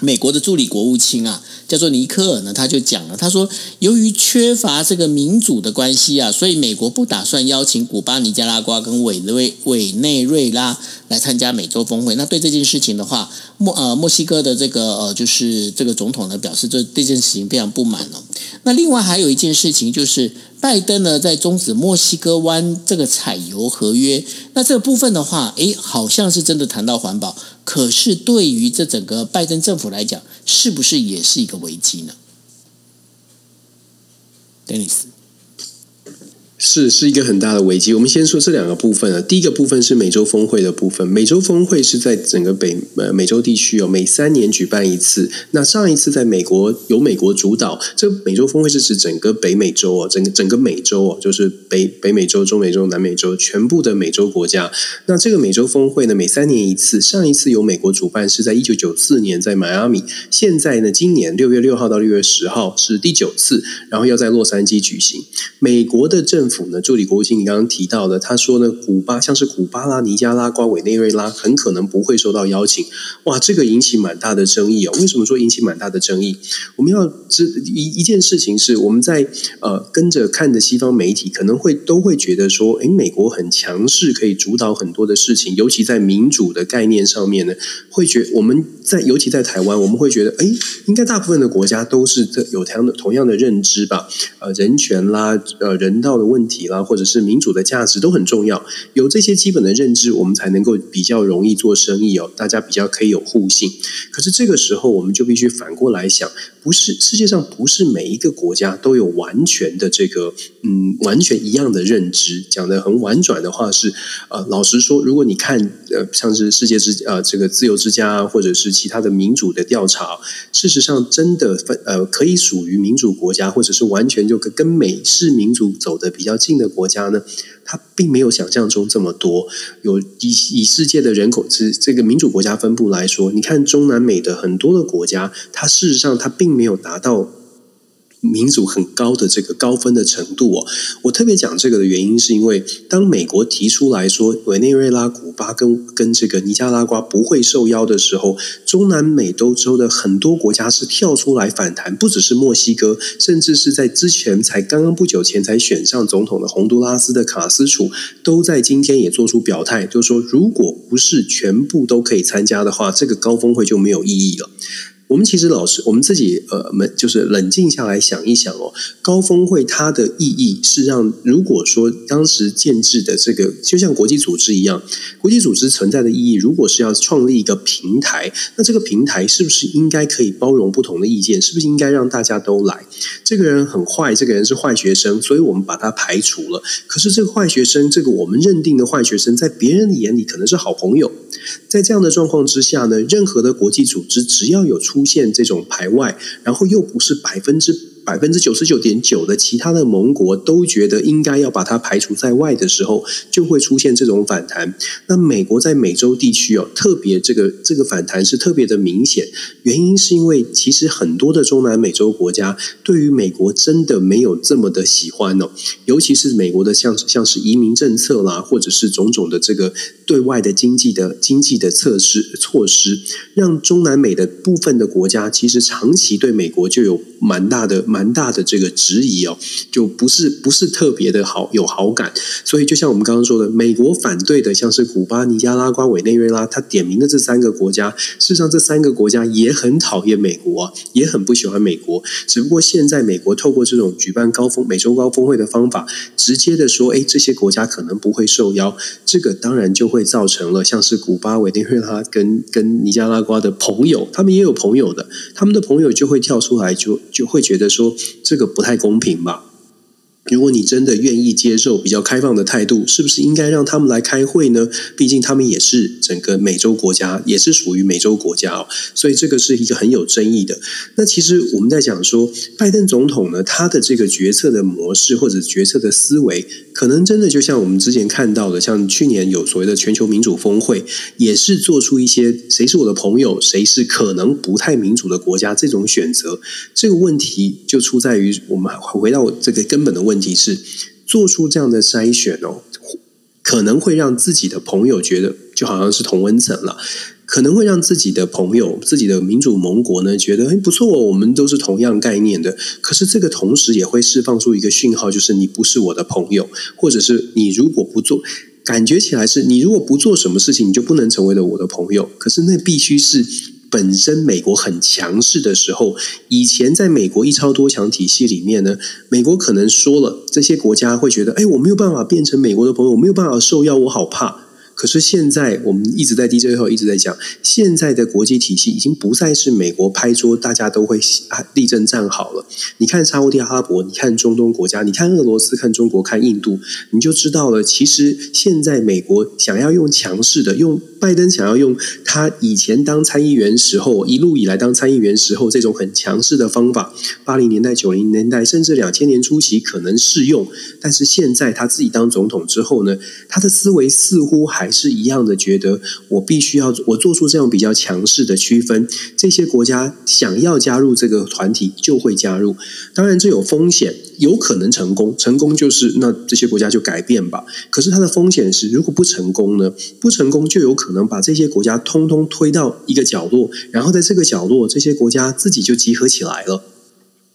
美国的助理国务卿啊，叫做尼科尔呢，他就讲了，他说，由于缺乏这个民主的关系啊，所以美国不打算邀请古巴、尼加拉瓜跟委内委内瑞拉来参加美洲峰会。那对这件事情的话，墨呃墨西哥的这个呃就是这个总统呢表示，这这件事情非常不满哦。那另外还有一件事情就是。拜登呢，在终止墨西哥湾这个采油合约，那这个部分的话，诶，好像是真的谈到环保，可是对于这整个拜登政府来讲，是不是也是一个危机呢？Dennis。是是一个很大的危机。我们先说这两个部分啊。第一个部分是美洲峰会的部分。美洲峰会是在整个北呃美洲地区哦，每三年举办一次。那上一次在美国由美国主导，这美洲峰会是指整个北美洲哦，整个整个美洲哦，就是北北美洲、中美洲、南美洲全部的美洲国家。那这个美洲峰会呢，每三年一次。上一次由美国主办是在一九九四年在迈阿密。现在呢，今年六月六号到六月十号是第九次，然后要在洛杉矶举行。美国的政府呢，助理国务卿你刚刚提到的，他说呢，古巴像是古巴拉、尼加拉瓜、委内瑞拉，很可能不会受到邀请。哇，这个引起蛮大的争议哦。为什么说引起蛮大的争议？我们要知一一件事情是，我们在呃跟着看的西方媒体，可能会都会觉得说，诶，美国很强势，可以主导很多的事情，尤其在民主的概念上面呢，会觉我们在尤其在台湾，我们会觉得，诶，应该大部分的国家都是有同样的同样的认知吧？呃，人权啦，呃，人道的问。问题啦，或者是民主的价值都很重要。有这些基本的认知，我们才能够比较容易做生意哦。大家比较可以有互信。可是这个时候，我们就必须反过来想：不是世界上不是每一个国家都有完全的这个嗯完全一样的认知。讲得很婉转的话是，呃，老实说，如果你看呃像是世界之呃这个自由之家或者是其他的民主的调查，事实上真的分呃可以属于民主国家，或者是完全就跟美式民主走的。比较近的国家呢，它并没有想象中这么多。有以以世界的人口之这个民主国家分布来说，你看中南美的很多的国家，它事实上它并没有达到。民主很高的这个高分的程度哦，我特别讲这个的原因是因为，当美国提出来说委内瑞拉、古巴跟跟这个尼加拉瓜不会受邀的时候，中南美洲州的很多国家是跳出来反弹，不只是墨西哥，甚至是在之前才刚刚不久前才选上总统的洪都拉斯的卡斯楚，都在今天也做出表态，就是说，如果不是全部都可以参加的话，这个高峰会就没有意义了。我们其实老师，我们自己呃，们就是冷静下来想一想哦，高峰会它的意义是让，如果说当时建制的这个，就像国际组织一样，国际组织存在的意义，如果是要创立一个平台，那这个平台是不是应该可以包容不同的意见？是不是应该让大家都来？这个人很坏，这个人是坏学生，所以我们把他排除了。可是这个坏学生，这个我们认定的坏学生，在别人的眼里可能是好朋友。在这样的状况之下呢，任何的国际组织只要有出现这种排外，然后又不是百分之百分之九十九点九的其他的盟国都觉得应该要把它排除在外的时候，就会出现这种反弹。那美国在美洲地区哦，特别这个这个反弹是特别的明显。原因是因为其实很多的中南美洲国家对于美国真的没有这么的喜欢哦，尤其是美国的像像是移民政策啦，或者是种种的这个对外的经济的经济的措施措施，让中南美的部分的国家其实长期对美国就有蛮大的。蛮大的这个质疑哦，就不是不是特别的好有好感，所以就像我们刚刚说的，美国反对的像是古巴、尼加拉瓜、委内瑞拉，他点名的这三个国家，事实上这三个国家也很讨厌美国啊，也很不喜欢美国。只不过现在美国透过这种举办高峰美洲高峰会的方法，直接的说，哎，这些国家可能不会受邀，这个当然就会造成了像是古巴、委内瑞拉跟跟尼加拉瓜的朋友，他们也有朋友的，他们的朋友就会跳出来，就就会觉得说。这个不太公平吧？如果你真的愿意接受比较开放的态度，是不是应该让他们来开会呢？毕竟他们也是整个美洲国家，也是属于美洲国家哦。所以这个是一个很有争议的。那其实我们在讲说，拜登总统呢，他的这个决策的模式或者决策的思维，可能真的就像我们之前看到的，像去年有所谓的全球民主峰会，也是做出一些谁是我的朋友，谁是可能不太民主的国家这种选择。这个问题就出在于我们回到这个根本的问题。是做出这样的筛选哦，可能会让自己的朋友觉得就好像是同温层了，可能会让自己的朋友、自己的民主盟国呢觉得哎不错，哦我们都是同样概念的。可是这个同时也会释放出一个讯号，就是你不是我的朋友，或者是你如果不做，感觉起来是你如果不做什么事情，你就不能成为了我的朋友。可是那必须是。本身美国很强势的时候，以前在美国一超多强体系里面呢，美国可能说了，这些国家会觉得，哎，我没有办法变成美国的朋友，我没有办法受邀，我好怕。可是现在，我们一直在 DJ 后一直在讲，现在的国际体系已经不再是美国拍桌，大家都会立正站好了。你看沙乌地阿拉伯，你看中东国家，你看俄罗斯，看中国，看印度，你就知道了。其实现在美国想要用强势的，用拜登想要用他以前当参议员时候，一路以来当参议员时候这种很强势的方法，八零年代、九零年代，甚至两千年初期可能适用，但是现在他自己当总统之后呢，他的思维似乎还。是一样的，觉得我必须要我做出这样比较强势的区分，这些国家想要加入这个团体就会加入。当然，这有风险，有可能成功，成功就是那这些国家就改变吧。可是它的风险是，如果不成功呢？不成功就有可能把这些国家通通推到一个角落，然后在这个角落，这些国家自己就集合起来了。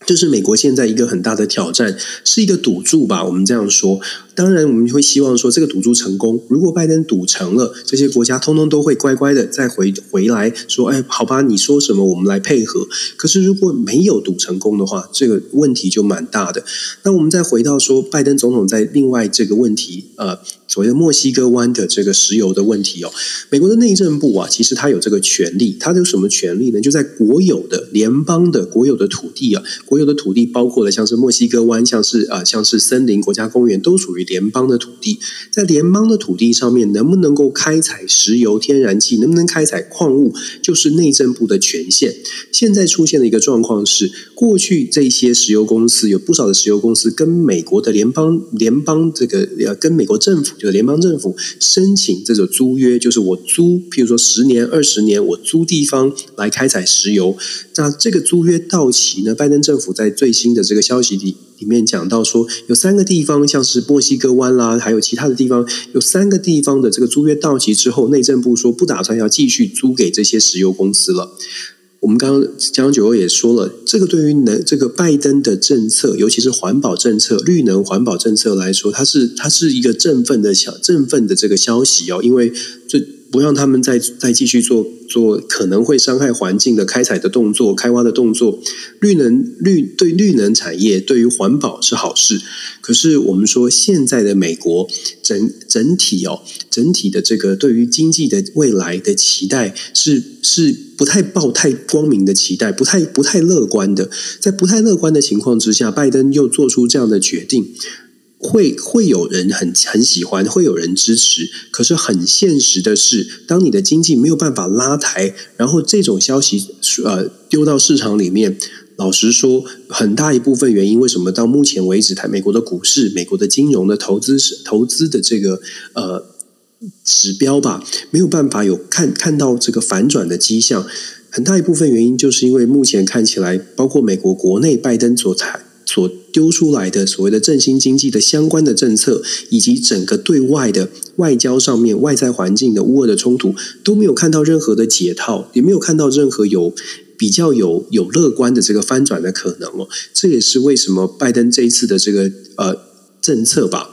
这是美国现在一个很大的挑战，是一个赌注吧？我们这样说。当然，我们会希望说这个赌注成功。如果拜登赌成了，这些国家通通都会乖乖的再回回来说：“哎，好吧，你说什么，我们来配合。”可是如果没有赌成功的话，这个问题就蛮大的。那我们再回到说，拜登总统在另外这个问题，呃，所谓的墨西哥湾的这个石油的问题哦，美国的内政部啊，其实他有这个权利，他有什么权利呢？就在国有的联邦的国有的土地啊，国有的土地包括了像是墨西哥湾，像是啊，像是森林国家公园，都属于。联邦的土地，在联邦的土地上面，能不能够开采石油、天然气，能不能开采矿物，就是内政部的权限。现在出现的一个状况是，过去这些石油公司有不少的石油公司跟美国的联邦联邦这个呃，跟美国政府就是联邦政府申请这种租约，就是我租，譬如说十年、二十年，我租地方来开采石油。那这个租约到期呢？拜登政府在最新的这个消息里。里面讲到说，有三个地方，像是墨西哥湾啦，还有其他的地方，有三个地方的这个租约到期之后，内政部说不打算要继续租给这些石油公司了。我们刚刚江九欧也说了，这个对于能这个拜登的政策，尤其是环保政策、绿能环保政策来说，它是它是一个振奋的小振奋的这个消息哦，因为这。不让他们再再继续做做可能会伤害环境的开采的动作、开挖的动作。绿能绿对绿能产业对于环保是好事，可是我们说现在的美国整整体哦，整体的这个对于经济的未来的期待是是不太抱太光明的期待，不太不太乐观的。在不太乐观的情况之下，拜登又做出这样的决定。会会有人很很喜欢，会有人支持。可是很现实的是，当你的经济没有办法拉抬，然后这种消息呃丢到市场里面，老实说，很大一部分原因，为什么到目前为止，台美国的股市、美国的金融的投资投资的这个呃指标吧，没有办法有看看到这个反转的迹象。很大一部分原因，就是因为目前看起来，包括美国国内拜登所采。所丢出来的所谓的振兴经济的相关的政策，以及整个对外的外交上面外在环境的乌俄的冲突，都没有看到任何的解套，也没有看到任何有比较有有乐观的这个翻转的可能哦。这也是为什么拜登这一次的这个呃政策吧，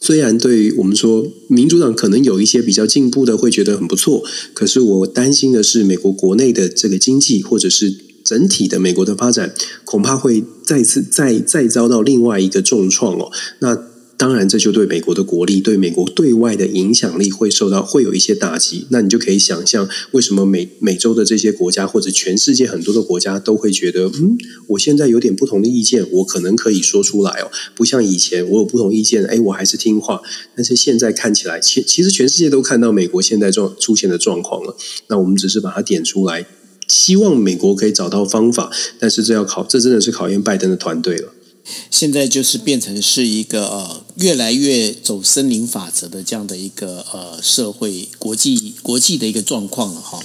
虽然对于我们说民主党可能有一些比较进步的会觉得很不错，可是我担心的是美国国内的这个经济或者是。整体的美国的发展恐怕会再次再再遭到另外一个重创哦。那当然，这就对美国的国力、对美国对外的影响力会受到会有一些打击。那你就可以想象，为什么美美洲的这些国家或者全世界很多的国家都会觉得，嗯，我现在有点不同的意见，我可能可以说出来哦。不像以前，我有不同意见，哎，我还是听话。但是现在看起来，其其实全世界都看到美国现在状出现的状况了。那我们只是把它点出来。希望美国可以找到方法，但是这要考，这真的是考验拜登的团队了。现在就是变成是一个呃，越来越走森林法则的这样的一个呃社会国际国际的一个状况了哈。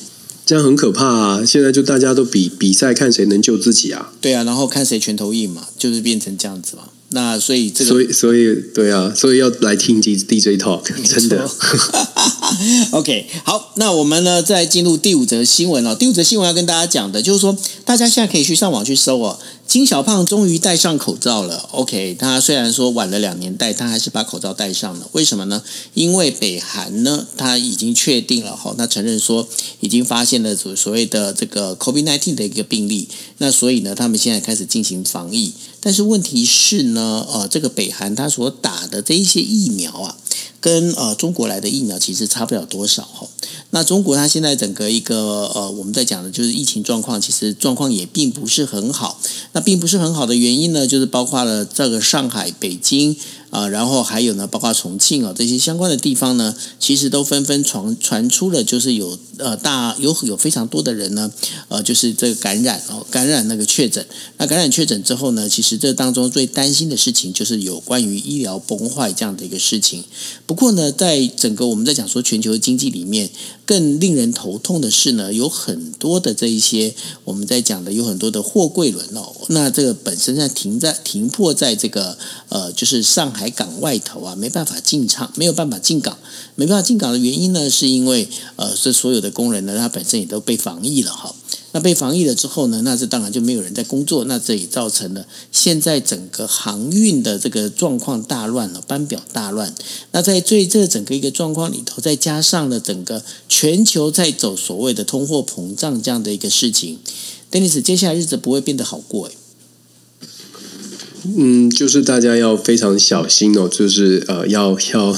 这样很可怕啊！现在就大家都比比赛，看谁能救自己啊？对啊，然后看谁拳头硬嘛，就是变成这样子嘛。那所以这个，所以所以对啊，所以要来听 DJ Talk，真的。[LAUGHS] OK，好，那我们呢再进入第五则新闻了。第五则新闻要跟大家讲的，就是说大家现在可以去上网去搜哦。金小胖终于戴上口罩了。OK，他虽然说晚了两年戴，他还是把口罩戴上了。为什么呢？因为北韩呢，他已经确定了哈，他承认说已经发现了所所谓的这个 COVID-19 的一个病例。那所以呢，他们现在开始进行防疫。但是问题是呢，呃，这个北韩他所打的这一些疫苗啊，跟呃中国来的疫苗其实差不了多少哈。那中国它现在整个一个呃，我们在讲的就是疫情状况，其实状况也并不是很好。那并不是很好的原因呢，就是包括了这个上海、北京。啊、然后还有呢，包括重庆啊、哦、这些相关的地方呢，其实都纷纷传传出了，就是有呃大有有非常多的人呢，呃，就是这个感染哦，感染那个确诊。那感染确诊之后呢，其实这当中最担心的事情就是有关于医疗崩坏这样的一个事情。不过呢，在整个我们在讲说全球经济里面，更令人头痛的是呢，有很多的这一些我们在讲的有很多的货柜轮哦，那这个本身在停在停泊在这个呃，就是上。海港外头啊，没办法进场，没有办法进港，没办法进港的原因呢，是因为呃，这所有的工人呢，他本身也都被防疫了哈。那被防疫了之后呢，那这当然就没有人在工作，那这也造成了现在整个航运的这个状况大乱了，班表大乱。那在最这整个一个状况里头，再加上了整个全球在走所谓的通货膨胀这样的一个事情，Dennis，接下来日子不会变得好过诶。嗯，就是大家要非常小心哦，就是呃，要要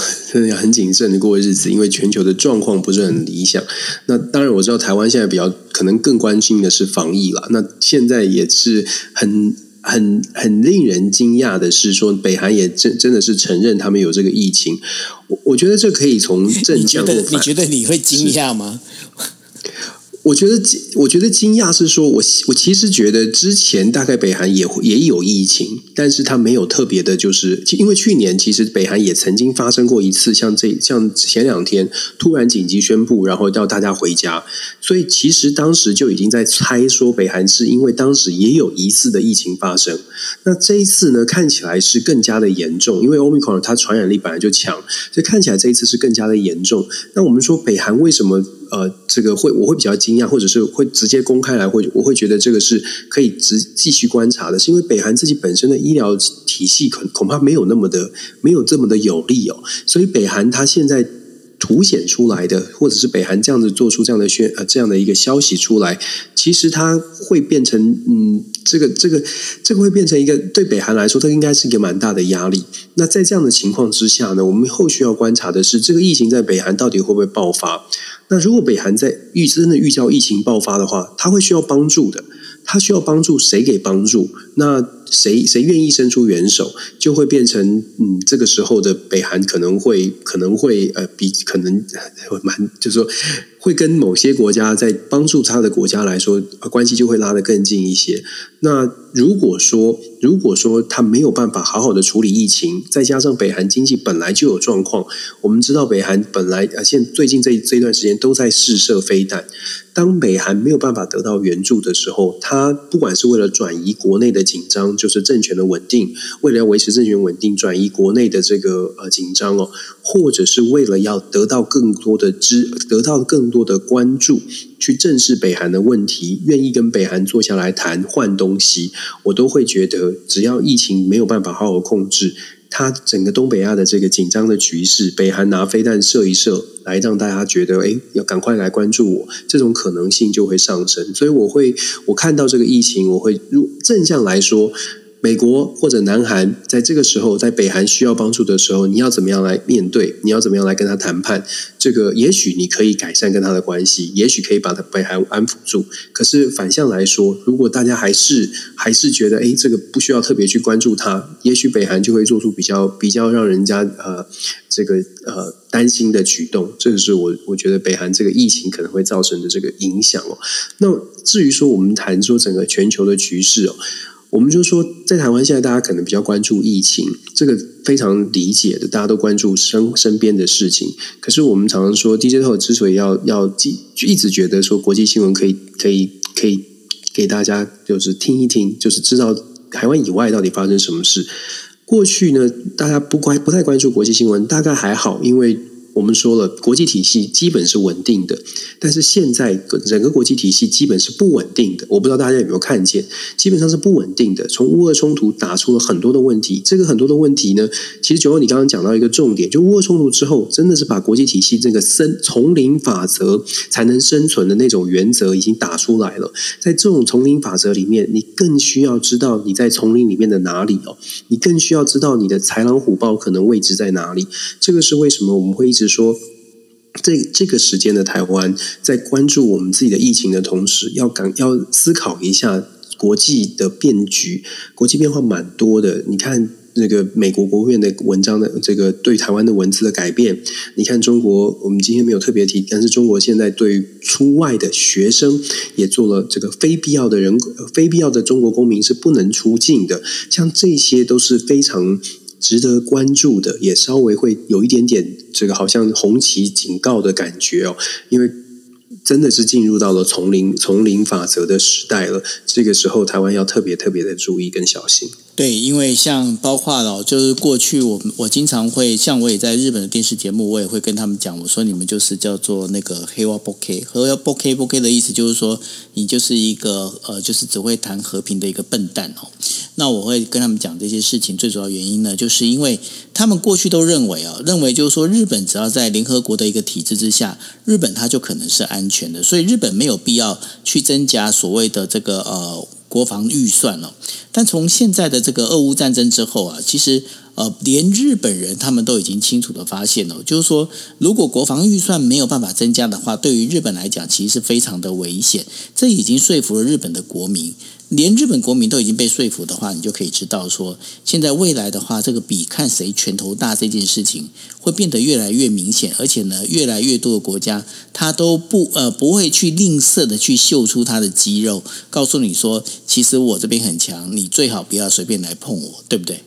要很谨慎的过日子，因为全球的状况不是很理想。那当然，我知道台湾现在比较可能更关心的是防疫了。那现在也是很很很令人惊讶的是，说北韩也真真的是承认他们有这个疫情。我我觉得这可以从正向。你觉得你觉得你会惊讶吗？[LAUGHS] 我觉得惊，我觉得惊讶是说，我我其实觉得之前大概北韩也也有疫情，但是他没有特别的，就是因为去年其实北韩也曾经发生过一次，像这像前两天突然紧急宣布，然后叫大家回家，所以其实当时就已经在猜说北韩是因为当时也有疑似的疫情发生，那这一次呢，看起来是更加的严重，因为 Omicron 它传染力本来就强，所以看起来这一次是更加的严重。那我们说北韩为什么？呃，这个会我会比较惊讶，或者是会直接公开来，会我会觉得这个是可以直继续观察的，是因为北韩自己本身的医疗体系恐恐怕没有那么的没有这么的有力哦，所以北韩它现在凸显出来的，或者是北韩这样子做出这样的宣呃这样的一个消息出来，其实它会变成嗯，这个这个这个会变成一个对北韩来说，它应该是一个蛮大的压力。那在这样的情况之下呢，我们后续要观察的是，这个疫情在北韩到底会不会爆发？那如果北韩在预真的预兆疫情爆发的话，它会需要帮助的。他需要帮助谁给帮助？那谁谁愿意伸出援手，就会变成嗯，这个时候的北韩可能会可能会呃，比可能蛮就是说。会跟某些国家在帮助他的国家来说，关系就会拉得更近一些。那如果说，如果说他没有办法好好的处理疫情，再加上北韩经济本来就有状况，我们知道北韩本来呃现最近这这段时间都在试射飞弹。当北韩没有办法得到援助的时候，他不管是为了转移国内的紧张，就是政权的稳定，为了要维持政权稳定，转移国内的这个呃紧张哦，或者是为了要得到更多的支，得到更多的关注，去正视北韩的问题，愿意跟北韩坐下来谈换东西，我都会觉得，只要疫情没有办法好好控制。它整个东北亚的这个紧张的局势，北韩拿飞弹射一射，来让大家觉得，哎，要赶快来关注我，这种可能性就会上升。所以我会，我看到这个疫情，我会如正向来说。美国或者南韩在这个时候，在北韩需要帮助的时候，你要怎么样来面对？你要怎么样来跟他谈判？这个也许你可以改善跟他的关系，也许可以把他北韩安抚住。可是反向来说，如果大家还是还是觉得，哎，这个不需要特别去关注他，也许北韩就会做出比较比较让人家呃这个呃担心的举动。这个是我我觉得北韩这个疫情可能会造成的这个影响哦。那至于说我们谈说整个全球的局势哦。我们就说，在台湾现在大家可能比较关注疫情，这个非常理解的，大家都关注身身边的事情。可是我们常常说，DJ Talk 之所以要要记，就一直觉得说国际新闻可以可以可以给大家就是听一听，就是知道台湾以外到底发生什么事。过去呢，大家不关不太关注国际新闻，大概还好，因为。我们说了，国际体系基本是稳定的，但是现在整个国际体系基本是不稳定的。我不知道大家有没有看见，基本上是不稳定的。从乌俄冲突打出了很多的问题，这个很多的问题呢，其实九欧你刚刚讲到一个重点，就乌俄冲突之后，真的是把国际体系这个生丛林法则才能生存的那种原则已经打出来了。在这种丛林法则里面，你更需要知道你在丛林里面的哪里哦，你更需要知道你的豺狼虎豹可能位置在哪里。这个是为什么我们会一直。说，这这个时间的台湾在关注我们自己的疫情的同时，要赶要思考一下国际的变局，国际变化蛮多的。你看那个美国国务院的文章的这个对台湾的文字的改变，你看中国，我们今天没有特别提，但是中国现在对出外的学生也做了这个非必要的人非必要的中国公民是不能出境的，像这些都是非常。值得关注的，也稍微会有一点点这个好像红旗警告的感觉哦，因为真的是进入到了丛林丛林法则的时代了。这个时候，台湾要特别特别的注意跟小心。对，因为像包括了，就是过去我我经常会像我也在日本的电视节目，我也会跟他们讲，我说你们就是叫做那个黑瓦波 K，黑瓦波 K 波 K 的意思就是说你就是一个呃，就是只会谈和平的一个笨蛋哦。那我会跟他们讲这些事情，最主要原因呢，就是因为他们过去都认为啊，认为就是说日本只要在联合国的一个体制之下，日本它就可能是安全的，所以日本没有必要去增加所谓的这个呃。国防预算了，但从现在的这个俄乌战争之后啊，其实呃，连日本人他们都已经清楚的发现了，就是说，如果国防预算没有办法增加的话，对于日本来讲，其实是非常的危险。这已经说服了日本的国民。连日本国民都已经被说服的话，你就可以知道说，现在未来的话，这个比看谁拳头大这件事情会变得越来越明显，而且呢，越来越多的国家他都不呃不会去吝啬的去秀出他的肌肉，告诉你说，其实我这边很强，你最好不要随便来碰我，对不对？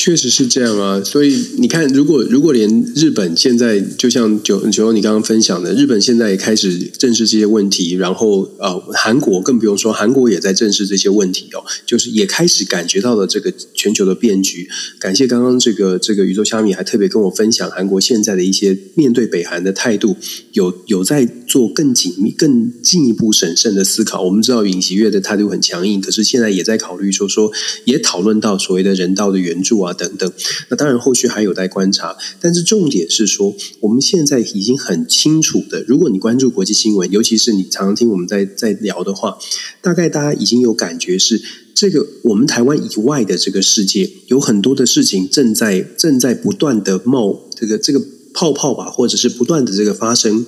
确实是这样啊，所以你看，如果如果连日本现在就像九九你刚刚分享的，日本现在也开始正视这些问题，然后呃，韩国更不用说，韩国也在正视这些问题哦，就是也开始感觉到了这个全球的变局。感谢刚刚这个这个宇宙虾米还特别跟我分享韩国现在的一些面对北韩的态度，有有在做更紧密、更进一步审慎的思考。我们知道尹锡悦的态度很强硬，可是现在也在考虑说说，也讨论到所谓的人道的援助啊。等等，那当然后续还有待观察，但是重点是说，我们现在已经很清楚的，如果你关注国际新闻，尤其是你常常听我们在在聊的话，大概大家已经有感觉是，这个我们台湾以外的这个世界，有很多的事情正在正在不断的冒这个这个泡泡吧，或者是不断的这个发生，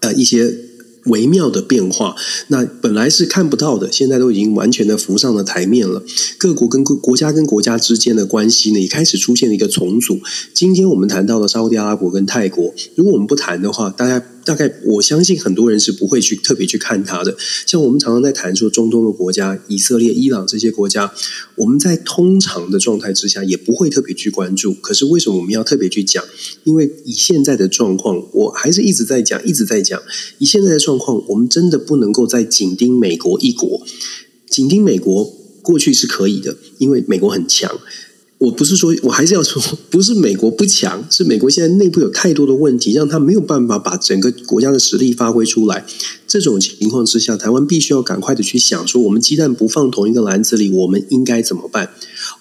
呃，一些微妙的变化，那本来是看不到的，现在都已经完全的浮上了台面了。各国跟各国家跟国家之间的关系呢，也开始出现了一个重组。今天我们谈到了沙乌地阿拉伯跟泰国，如果我们不谈的话，大家。大概我相信很多人是不会去特别去看它的。像我们常常在谈说中东的国家，以色列、伊朗这些国家，我们在通常的状态之下也不会特别去关注。可是为什么我们要特别去讲？因为以现在的状况，我还是一直在讲，一直在讲。以现在的状况，我们真的不能够再紧盯美国一国。紧盯美国过去是可以的，因为美国很强。我不是说，我还是要说，不是美国不强，是美国现在内部有太多的问题，让他没有办法把整个国家的实力发挥出来。这种情况之下，台湾必须要赶快的去想说，我们鸡蛋不放同一个篮子里，我们应该怎么办？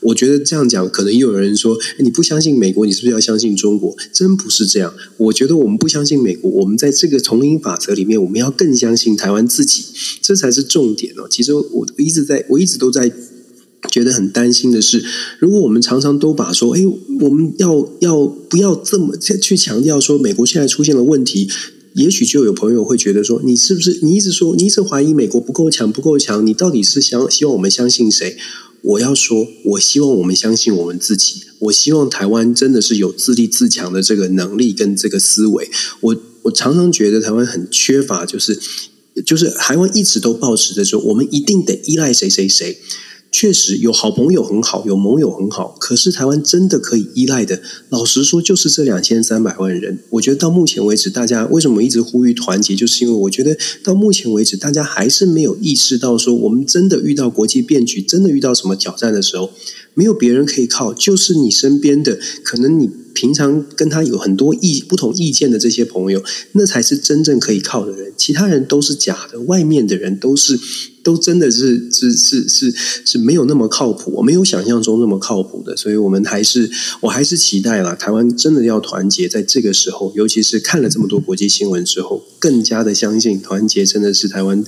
我觉得这样讲，可能又有人说，你不相信美国，你是不是要相信中国？真不是这样。我觉得我们不相信美国，我们在这个丛林法则里面，我们要更相信台湾自己，这才是重点哦。其实我一直在，我一直都在。觉得很担心的是，如果我们常常都把说，哎，我们要要不要这么去强调说，美国现在出现了问题，也许就有朋友会觉得说，你是不是你一直说，你一直怀疑美国不够强，不够强，你到底是想希望我们相信谁？我要说，我希望我们相信我们自己。我希望台湾真的是有自立自强的这个能力跟这个思维。我我常常觉得台湾很缺乏，就是就是台湾一直都保持着说，我们一定得依赖谁谁谁。确实有好朋友很好，有盟友很好，可是台湾真的可以依赖的，老实说就是这两千三百万人。我觉得到目前为止，大家为什么一直呼吁团结，就是因为我觉得到目前为止，大家还是没有意识到说，我们真的遇到国际变局，真的遇到什么挑战的时候，没有别人可以靠，就是你身边的，可能你平常跟他有很多意不同意见的这些朋友，那才是真正可以靠的人，其他人都是假的，外面的人都是。都真的是是是是是没有那么靠谱，我没有想象中那么靠谱的，所以我们还是我还是期待了台湾真的要团结，在这个时候，尤其是看了这么多国际新闻之后，更加的相信团结真的是台湾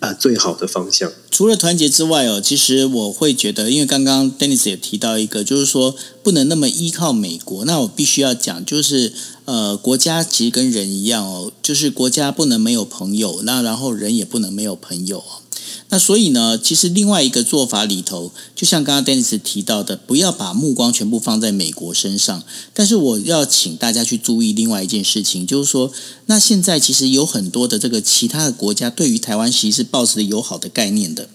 啊、最好的方向。除了团结之外哦，其实我会觉得，因为刚刚 Dennis 也提到一个，就是说不能那么依靠美国，那我必须要讲，就是呃，国家其实跟人一样哦，就是国家不能没有朋友，那然后人也不能没有朋友哦。那所以呢，其实另外一个做法里头，就像刚刚 Dennis 提到的，不要把目光全部放在美国身上。但是我要请大家去注意另外一件事情，就是说，那现在其实有很多的这个其他的国家对于台湾其实是抱持的友好的概念的。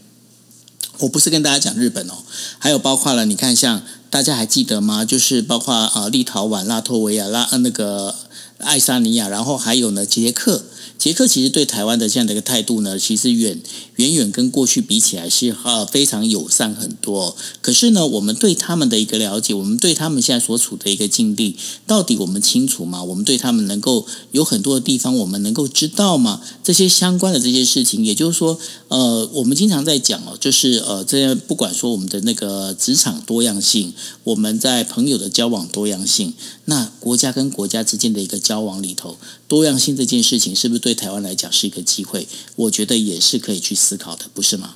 我不是跟大家讲日本哦，还有包括了，你看像大家还记得吗？就是包括啊，立陶宛、拉脱维亚、拉呃那个爱沙尼亚，然后还有呢，捷克。捷克其实对台湾的这样的一个态度呢，其实远远远跟过去比起来是呃非常友善很多。可是呢，我们对他们的一个了解，我们对他们现在所处的一个境地，到底我们清楚吗？我们对他们能够有很多的地方，我们能够知道吗？这些相关的这些事情，也就是说，呃，我们经常在讲哦，就是呃，这样不管说我们的那个职场多样性，我们在朋友的交往多样性，那国家跟国家之间的一个交往里头，多样性这件事情是不是对？台湾来讲是一个机会，我觉得也是可以去思思考的，不是吗？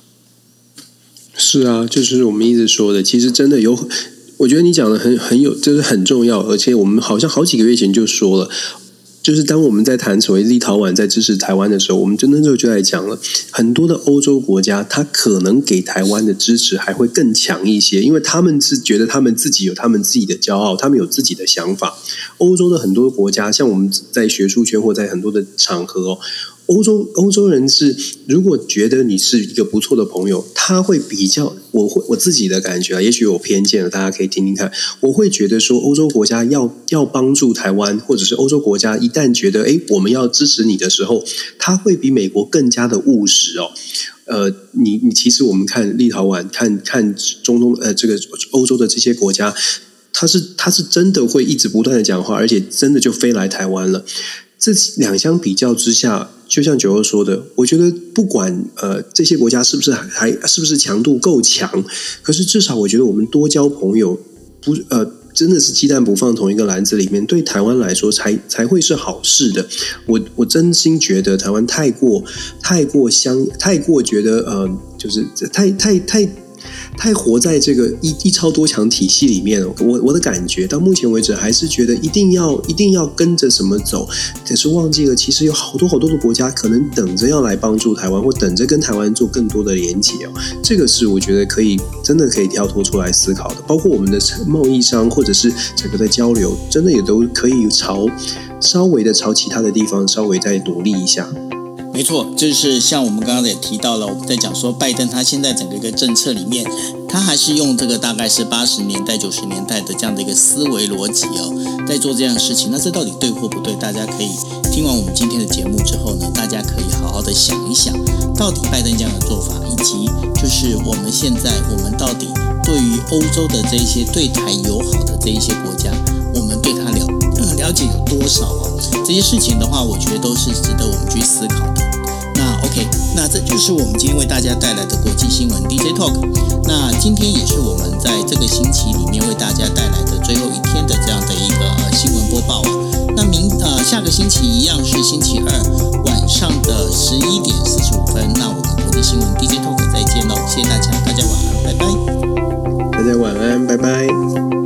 是啊，就是我们一直说的，其实真的有，我觉得你讲的很很有，就是很重要，而且我们好像好几个月前就说了。就是当我们在谈所谓立陶宛在支持台湾的时候，我们真的就就在讲了很多的欧洲国家，他可能给台湾的支持还会更强一些，因为他们是觉得他们自己有他们自己的骄傲，他们有自己的想法。欧洲的很多国家，像我们在学术圈或在很多的场合。欧洲欧洲人是，如果觉得你是一个不错的朋友，他会比较，我会我自己的感觉啊，也许有偏见了，大家可以听听看。我会觉得说，欧洲国家要要帮助台湾，或者是欧洲国家一旦觉得，诶，我们要支持你的时候，他会比美国更加的务实哦。呃，你你其实我们看立陶宛，看看中东，呃，这个欧洲的这些国家，他是他是真的会一直不断的讲话，而且真的就飞来台湾了。这两相比较之下，就像九欧说的，我觉得不管呃这些国家是不是还还是不是强度够强，可是至少我觉得我们多交朋友，不呃真的是鸡蛋不放同一个篮子里面，对台湾来说才才会是好事的。我我真心觉得台湾太过太过相太过觉得呃就是太太太。太活在这个一一超多强体系里面。我我的感觉到目前为止还是觉得一定要一定要跟着什么走，可是忘记了其实有好多好多的国家可能等着要来帮助台湾，或等着跟台湾做更多的连接哦。这个是我觉得可以真的可以跳脱出来思考的，包括我们的贸易商或者是整个的交流，真的也都可以朝稍微的朝其他的地方稍微再努力一下。没错，就是像我们刚刚也提到了，我们在讲说拜登他现在整个一个政策里面，他还是用这个大概是八十年代、九十年代的这样的一个思维逻辑哦，在做这样的事情。那这到底对或不对？大家可以听完我们今天的节目之后呢，大家可以好好的想一想，到底拜登这样的做法，以及就是我们现在我们到底对于欧洲的这一些对台友好的这一些国家，了解有多少哦？这些事情的话，我觉得都是值得我们去思考的。那 OK，那这就是我们今天为大家带来的国际新闻 DJ Talk。那今天也是我们在这个星期里面为大家带来的最后一天的这样的一个新闻播报啊。那明呃下个星期一样是星期二晚上的十一点四十五分。那我们国际新闻 DJ Talk 再见喽！谢谢大家，大家晚安，拜拜。大家晚安，拜拜。